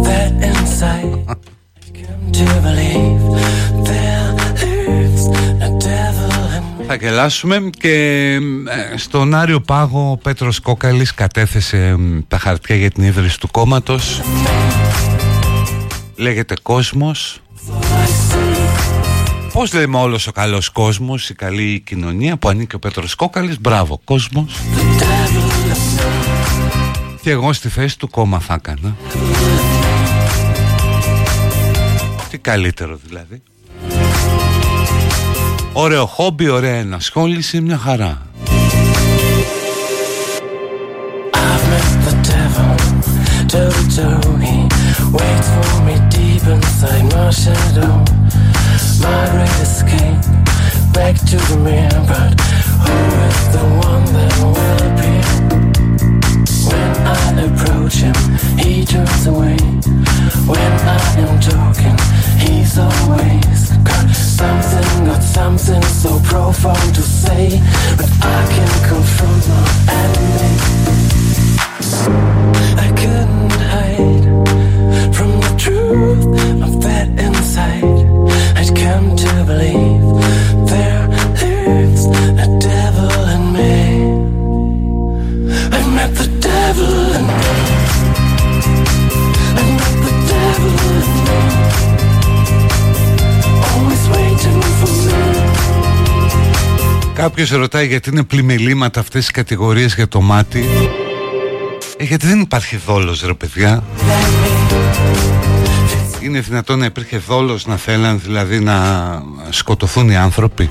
Θα γελάσουμε και ε, στον Άριο Πάγο ο Πέτρος Κόκαλης κατέθεσε τα χαρτιά για την ίδρυση του κόμματος. Λέγεται Κόσμος Πώς λέμε όλος ο καλός κόσμος, η καλή κοινωνία που ανήκει ο Πέτρος Κόκαλης. Μπράβο, κόσμος. Και εγώ στη θέση του κόμμα θα έκανα. Τι καλύτερο δηλαδή Ωραίο χόμπι, ωραία ενασχόληση, μια χαρά When I approach him, he turns away. When I am talking, he's always got something, got something so profound to say. But I can't confront my enemy. I couldn't hide from the truth of that inside. I'd come to believe. Κάποιος ρωτάει γιατί είναι πλημελήματα αυτές οι κατηγορίες για το μάτι. Ε, Γιατί δεν υπάρχει δόλος ρε παιδιά. Είναι δυνατόν να υπήρχε δόλος να θέλαν δηλαδή να σκοτωθούν οι άνθρωποι;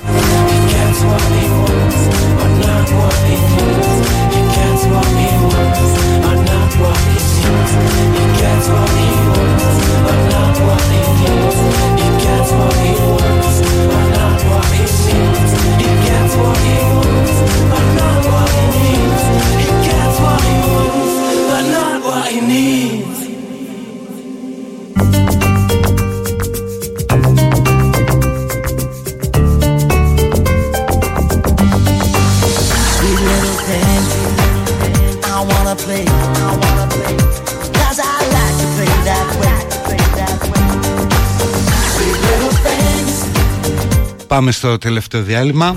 Πάμε στο τελευταίο διάλειμμα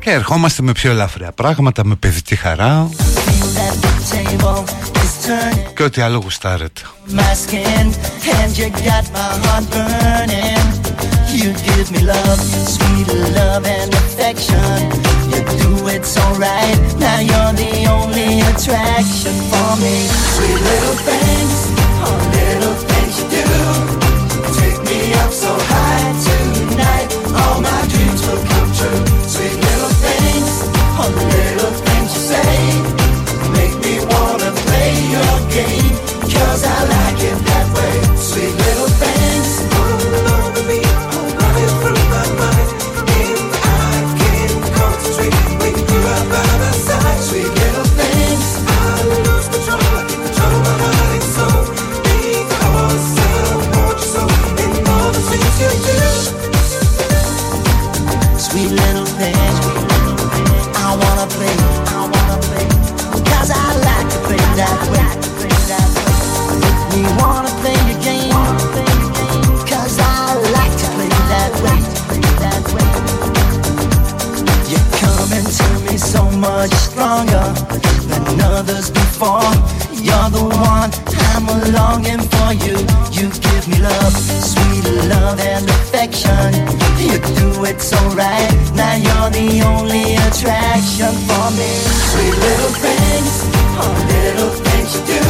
και ερχόμαστε με πιο ελαφριά πράγματα, με παιδική χαρά και ό,τι άλλο γουστάρετε. You give me love, sweet love and affection. You do it so right. Now you're the only attraction for me. Sweet little things, oh, little things you do. Take me up so high Thank you. Before. You're the one I'm longing for you. You give me love, sweet love and affection. You do it so right. Now you're the only attraction for me. Sweet little things, oh little things you do.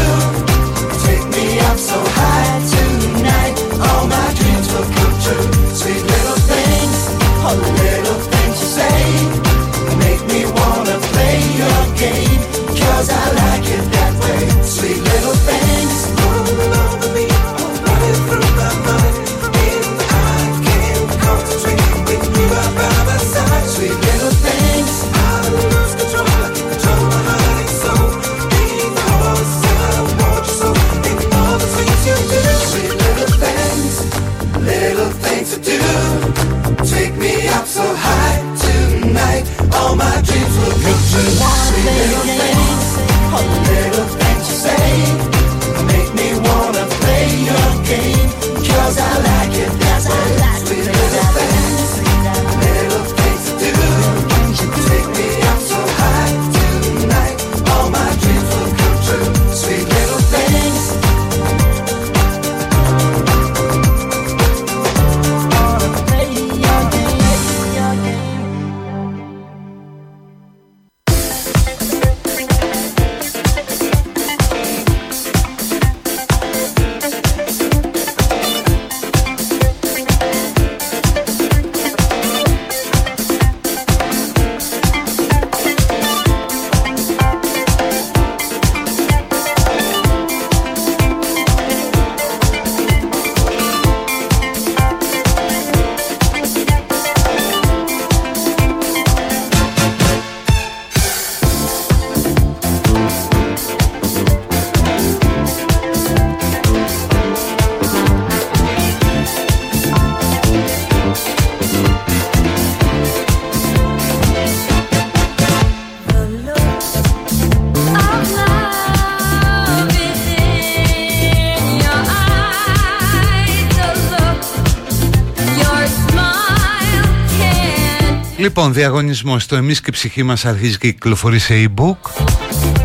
Λοιπόν, διαγωνισμός στο Εμείς και η ψυχή μας αρχίζει και κυκλοφορεί σε e-book.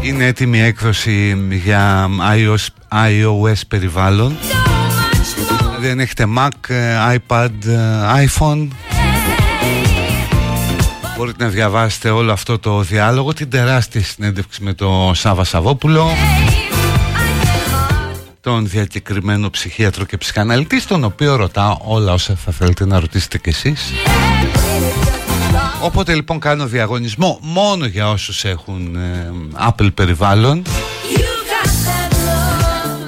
Είναι έτοιμη έκδοση για iOS, iOS περιβάλλον. Δηλαδή, αν έχετε Mac, iPad, iPhone, μπορείτε να διαβάσετε όλο αυτό το διάλογο, την τεράστια συνέντευξη με τον Σάβα Σαββόπουλο τον διακεκριμένο ψυχίατρο και ψυχαναλυτή στον οποίο ρωτάω όλα όσα θα θέλετε να ρωτήσετε κι εσείς Οπότε λοιπόν κάνω διαγωνισμό μόνο για όσους έχουν ε, Apple περιβάλλον.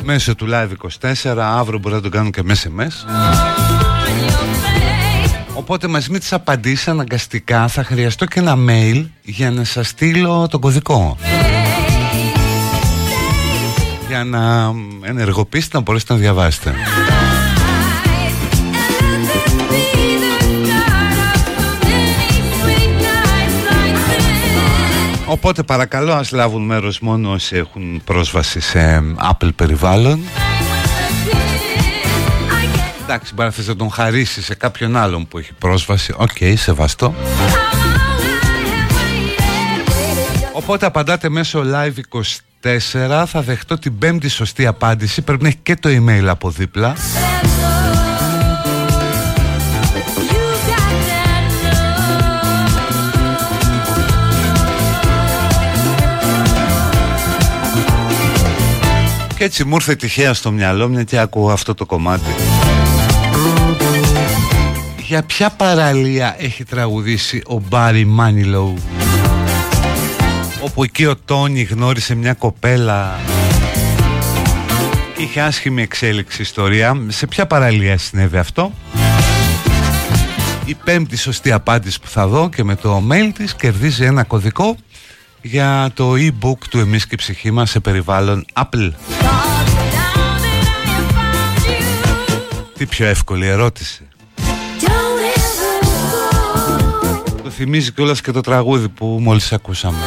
Μέσω του Live24 Αύριο μπορεί να το κάνουν και μέσα μέσα Οπότε μαζί με τις απαντήσεις αναγκαστικά θα χρειαστώ και ένα mail για να σας στείλω τον κωδικό. Για να ενεργοποιήσετε να μπορέσετε να διαβάσετε. Οπότε παρακαλώ ας λάβουν μέρος μόνο όσοι έχουν πρόσβαση σε Apple περιβάλλον. Εντάξει μπορεί να τον χαρίσεις σε κάποιον άλλον που έχει πρόσβαση. OK, okay, σεβαστό. Οπότε απαντάτε μέσω live 24 Θα δεχτώ την πέμπτη σωστή απάντηση. Πρέπει να έχει και το email από δίπλα έτσι μου ήρθε τυχαία στο μυαλό μια και ακούω αυτό το κομμάτι. Για ποια παραλία έχει τραγουδήσει ο Μπάρι Μάνιλοου; Όπου εκεί ο Τόνι γνώρισε μια κοπέλα. Είχε άσχημη εξέλιξη ιστορία. Σε ποια παραλία συνέβη αυτό; Η πέμπτη σωστή απάντηση που θα δω και με το mail της κερδίζει ένα κωδικό για το e-book του «Εμείς και η ψυχή μας» σε περιβάλλον Apple. Τι πιο εύκολη ερώτηση. Το θυμίζει κιόλας και το τραγούδι που μόλις ακούσαμε.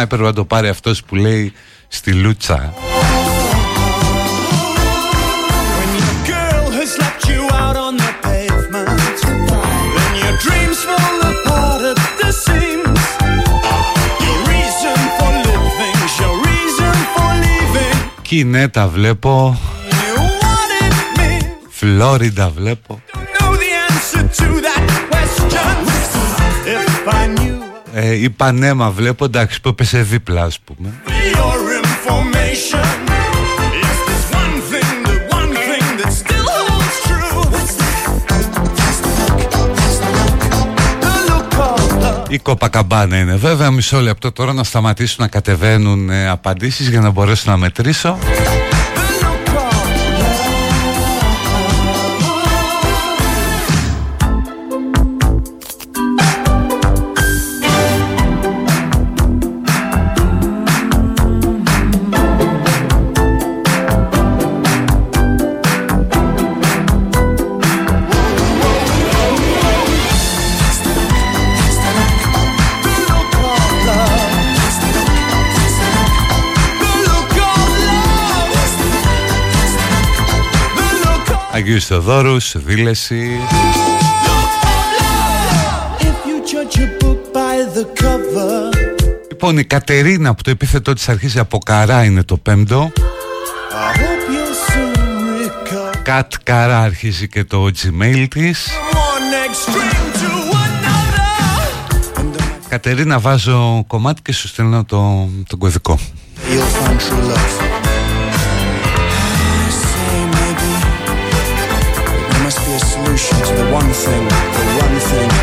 Έπρεπε να το πάρει αυτός που λέει στη Λούτσα. Κινέτα βλέπω. Φλόριντα βλέπω ε, η Πανέμα βλέπω εντάξει που έπεσε δίπλα ας πούμε Η Κοπακαμπάνα είναι βέβαια μισό λεπτό τώρα να σταματήσουν να κατεβαίνουν ε, απαντήσεις για να μπορέσω να μετρήσω Αγίου Θεοδόρους, δήλεση Λοιπόν η Κατερίνα που το επίθετό της αρχίζει από καρά είναι το πέμπτο. Κατ Καρά αρχίζει και το gmail της. Κατερίνα βάζω κομμάτι και σου στέλνω το, τον κωδικό. Solution to the one thing, the one thing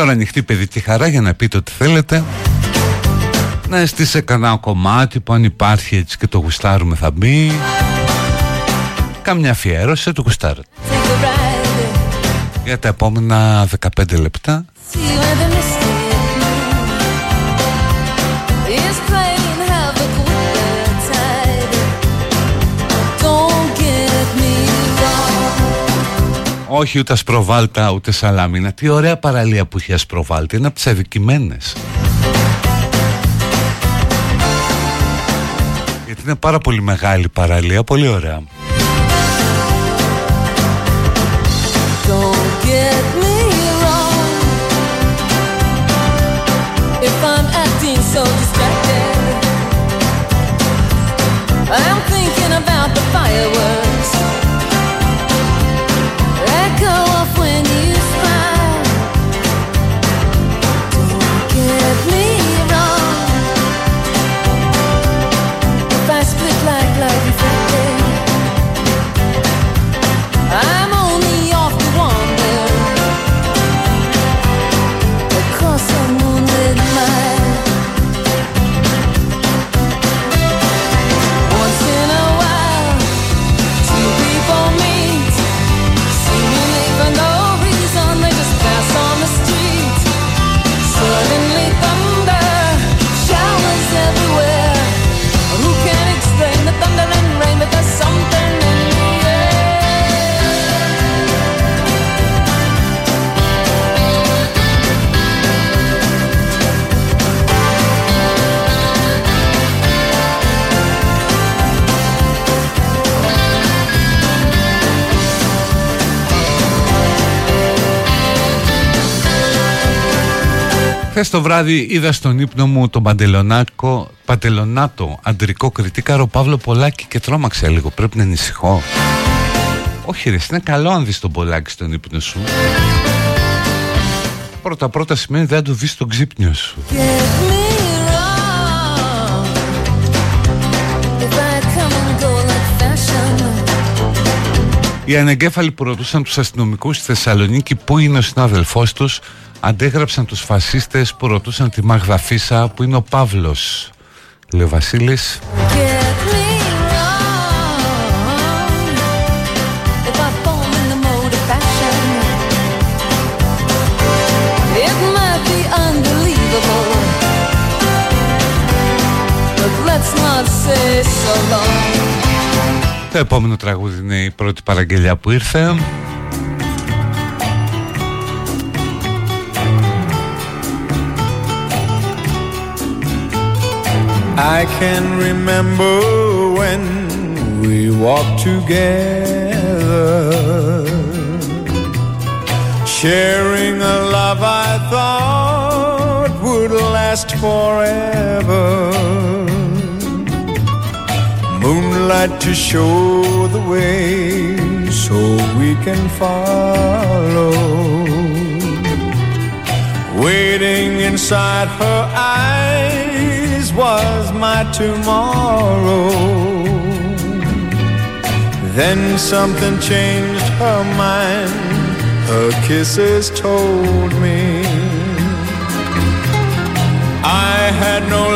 τώρα ανοιχτή παιδική χαρά για να πείτε ό,τι θέλετε. Να αισθήσει κανένα κομμάτι που αν υπάρχει έτσι και το γουστάρουμε θα μπει. Κάμια αφιέρωση το γουστάρετε. Για τα επόμενα 15 λεπτά Όχι ούτε ασπροβάλτα ούτε σαλάμινα. Τι ωραία παραλία που έχει ασπροβάλτα. Είναι από τις αδικημένες. Γιατί είναι πάρα πολύ μεγάλη παραλία. Πολύ ωραία. I'm το βράδυ είδα στον ύπνο μου τον Παντελονάκο, Παντελονάτο αντρικό κριτήκαρο Παύλο Πολάκη και τρόμαξα λίγο. Πρέπει να ανησυχώ. Όχι ρε, είναι καλό αν δεις τον Πολάκη στον ύπνο σου. Πρώτα πρώτα σημαίνει δεν του δεις τον ξύπνιο σου. Οι ανεγκέφαλοι που ρωτούσαν τους αστυνομικούς στη Θεσσαλονίκη πού είναι ο συνάδελφός τους αντέγραψαν τους φασίστες που ρωτούσαν τη Μάγδα Φίσα που είναι ο Παύλος. Λέει ο Βασίλης. Το επόμενο τραγούδι είναι η πρώτη παραγγελιά που ήρθε I can remember when we walked together, sharing a love I thought would last forever. Moonlight to show the way so we can follow. Waiting inside her eyes was my tomorrow. Then something changed her mind. Her kisses told me I had no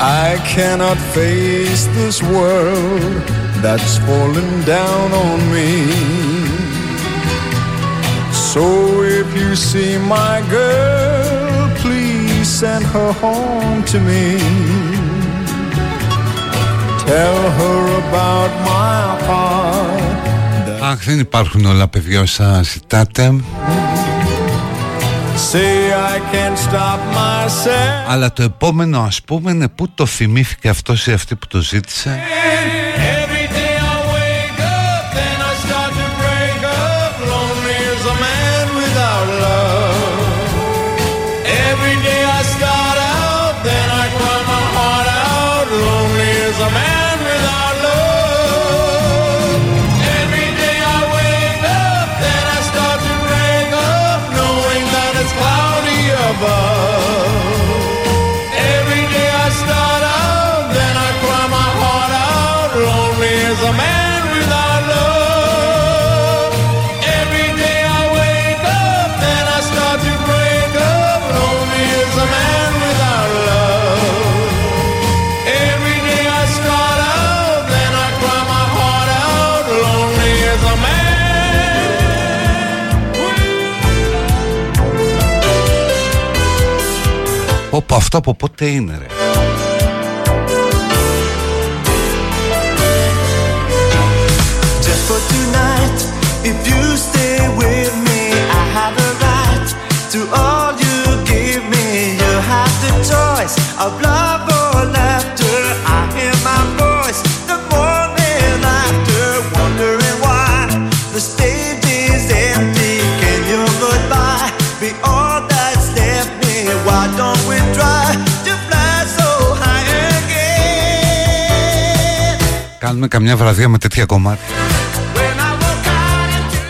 I cannot face this world that's fallen down on me. So if you see my girl, please send her home to me. Tell her about my heart. Αχ, δεν υπάρχουν όλα, παιδιά, όσα ζητάτε. Αλλά το επόμενο ας πούμε είναι πού το θυμήθηκε αυτός ή αυτή που το ζήτησε; Αυτό από πότε είναι ρε. Just for tonight If you stay with me I have a right To all you give me. You have the choice of love κάνουμε καμιά βραδιά με τέτοια κομμάτια.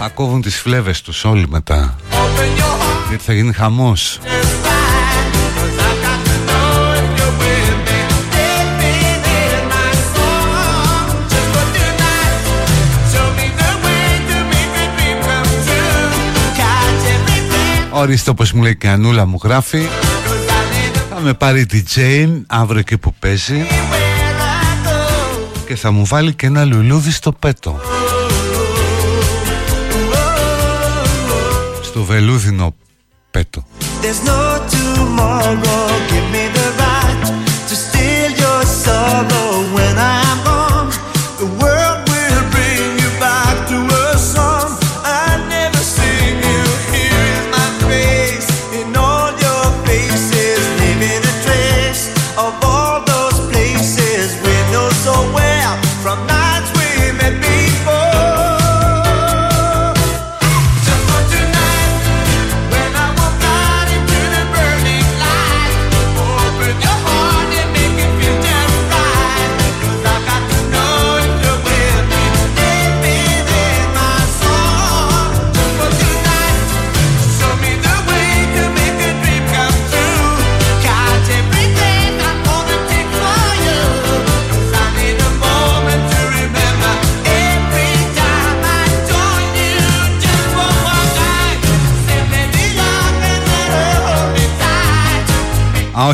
Ακόβουν τις φλέβες τους όλοι μετά. Γιατί θα γίνει χαμός. Ορίστε όπως μου λέει και η Ανούλα μου γράφει Θα με πάρει DJ αύριο εκεί που παίζει και θα μου βάλει και ένα λουλούδι στο πέτο. Στο βελούδινο πέτο.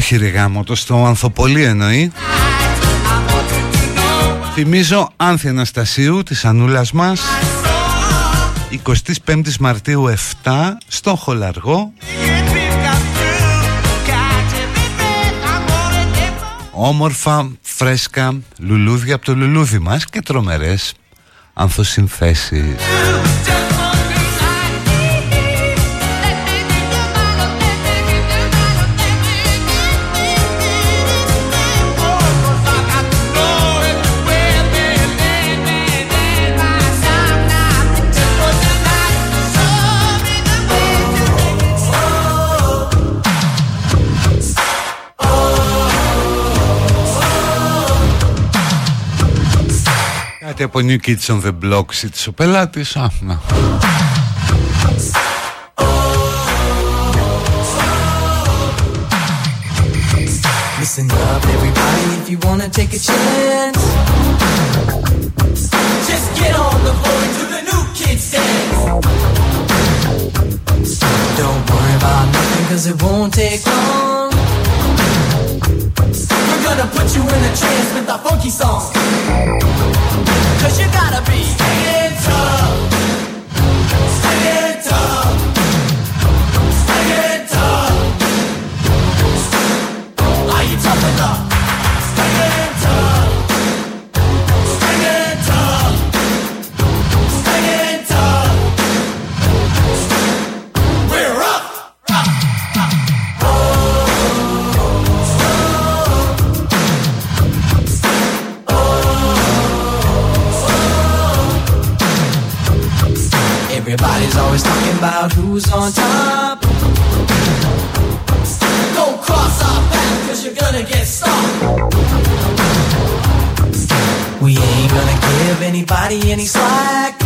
Όχι ρε γάμο, το στο ανθοπολί εννοεί. Θυμίζω Άνθη Αναστασίου της Ανούλας μας. 25 Μαρτίου 7 στον Χολαργό. Όμορφα, φρέσκα, λουλούδια από το λουλούδι μας και τρομερές ανθοσυνθέσεις. Κάτι από New Kids on the Block ζήτησε ο πελάτης Α, να. Listen up, everybody, if you wanna take a chance. Just get on the floor and do the new kids dance. Don't worry about nothing, cause it won't take long. We're gonna put you in a trance with our funky song. Cause you gotta be stand tough. Stand tough. Stand tough. Are you tough enough? Stand tough. Always talking about who's on top. Don't cross our path, cause you're gonna get stopped. We ain't gonna give anybody any slack.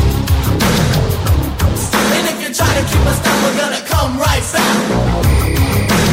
And if you try to keep us down, we're gonna come right back.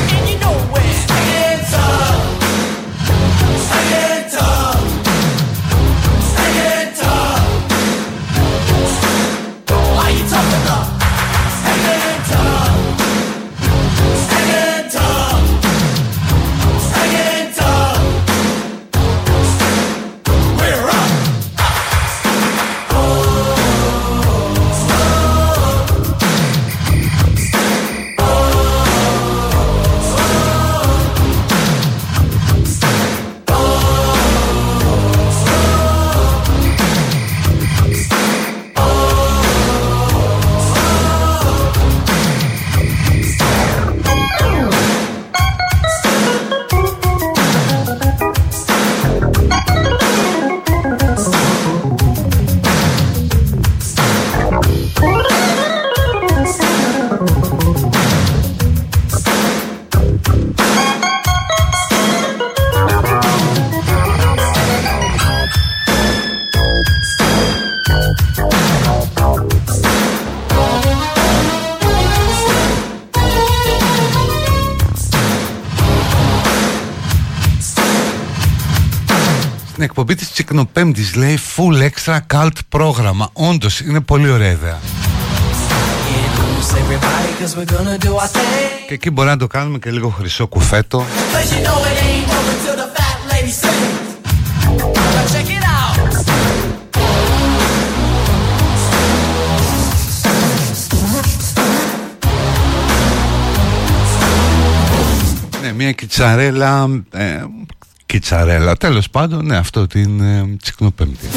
Εκπομπή της Τσικνοπέμπτης λέει full extra cult πρόγραμμα Όντως είναι πολύ ωραία ιδέα Get loose, everybody, cause we're gonna do our thing. Και εκεί μπορεί να το κάνουμε και λίγο χρυσό κουφέτο Cause you know it ain't over till the fat lady sings. Now check it out. Ναι, μια κιτσαρέλα ε, Κιτσαρέλα. Τέλος πάντων, ναι, αυτό την ε, Τσικνοπέμπτη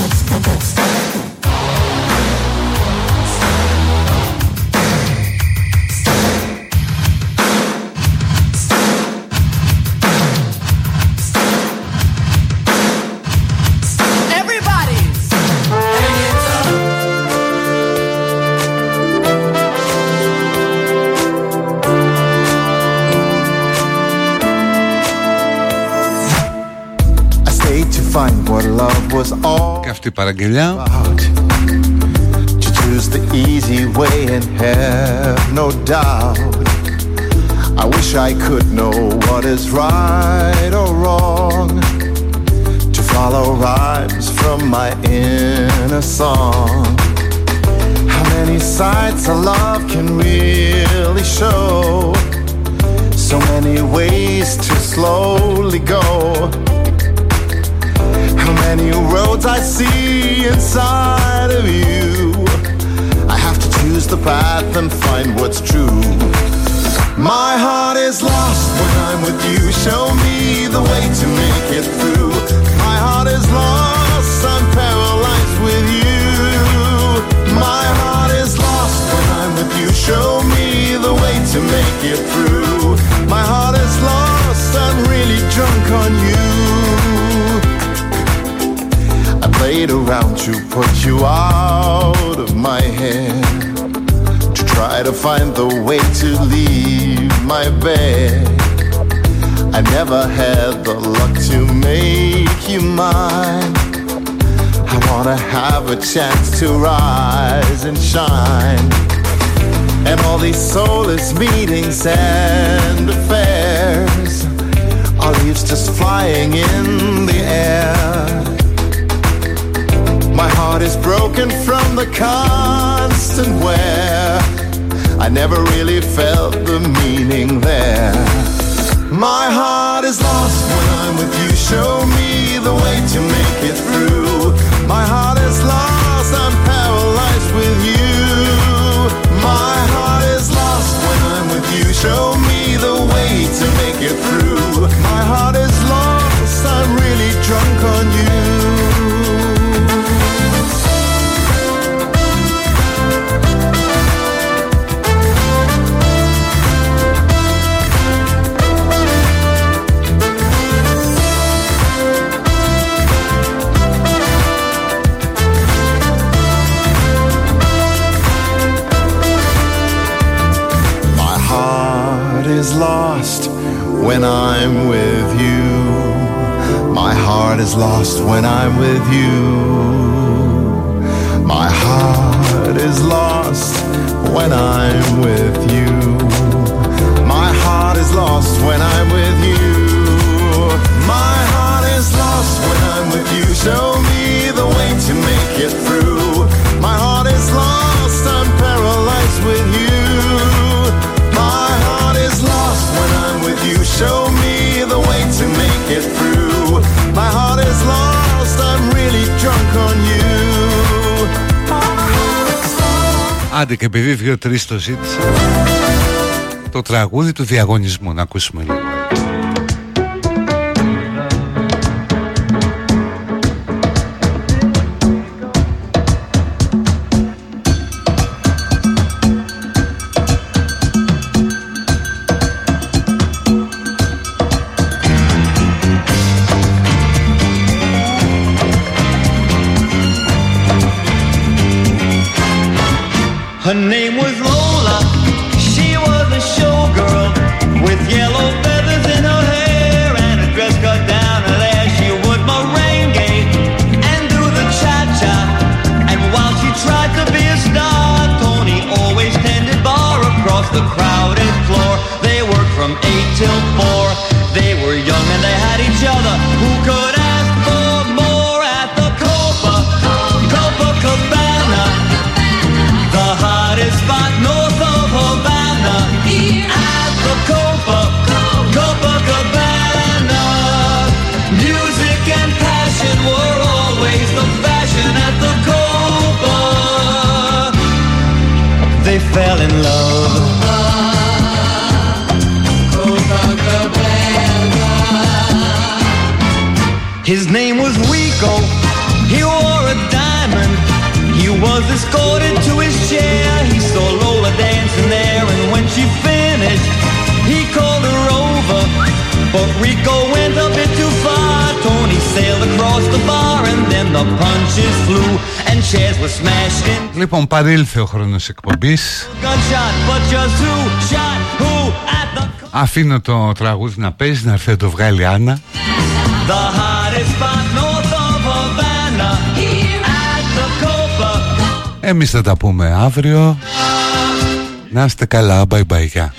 no doubt. I wish I could know what is right or wrong. To follow rhymes from my inner song. How many sides of love can really show? So many ways to slowly go many roads I see inside of you. I have to choose the path and find what's true. My heart is lost when I'm with you. Show me the way to make it through. My heart is lost, I'm paralyzed with you. My heart is lost when I'm with you. Show me the way to make it through. My heart is lost, I'm really drunk on you. Played around to put you out of my head. To try to find the way to leave my bed. I never had the luck to make you mine. I wanna have a chance to rise and shine. And all these soulless meetings and affairs are leaves just flying in the air. My heart is broken from the constant wear. I never really felt the meaning there. My heart is lost when I'm with you. Show me the way to make it through. My heart is lost, I'm paralyzed with you. My heart is lost when I'm with you. Show me the way to make it through. My heart is lost, I'm really drunk on you. Is lost when I'm with you. My heart is lost when I'm with you. My heart is lost when I'm with you. My heart is lost when I'm with you. My heart is lost when I'm with you. Show me the way to make it through. Άντε και επειδή δύο-τρεις το ζήτησα Το τραγούδι του διαγωνισμού Να ακούσουμε λίγο escorted to his chair. He saw Lola dancing there, and when she finished, he called her over. But Rico went a bit too far. Tony sailed across the bar, and then the punches flew, and chairs were smashed in. Λοιπόν παρήλθε ο χρόνος εκπομπής Gunshot, but just who shot who at the Αφήνω το τραγούδι να παίζει Να έρθει να το βγάλει η Άννα the hottest Εμείς θα τα πούμε αύριο. Να είστε καλά. Bye bye Γεια.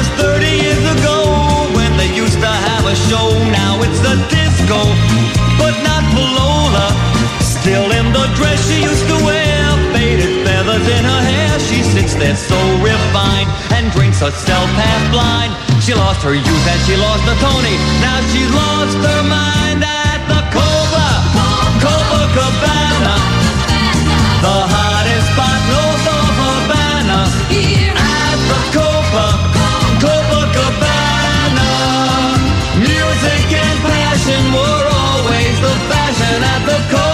was 30 years ago when they used to have a show. Now it's a disco, but not for Lola. Still in the dress she used to wear, faded feathers in her hair. She sits there so refined and drinks herself half blind. She lost her youth and she lost her Tony. Now she lost her mind at the Cobra, Cobra Cabana, the hottest spot north of Havana. Here at the Cobra. at the cold.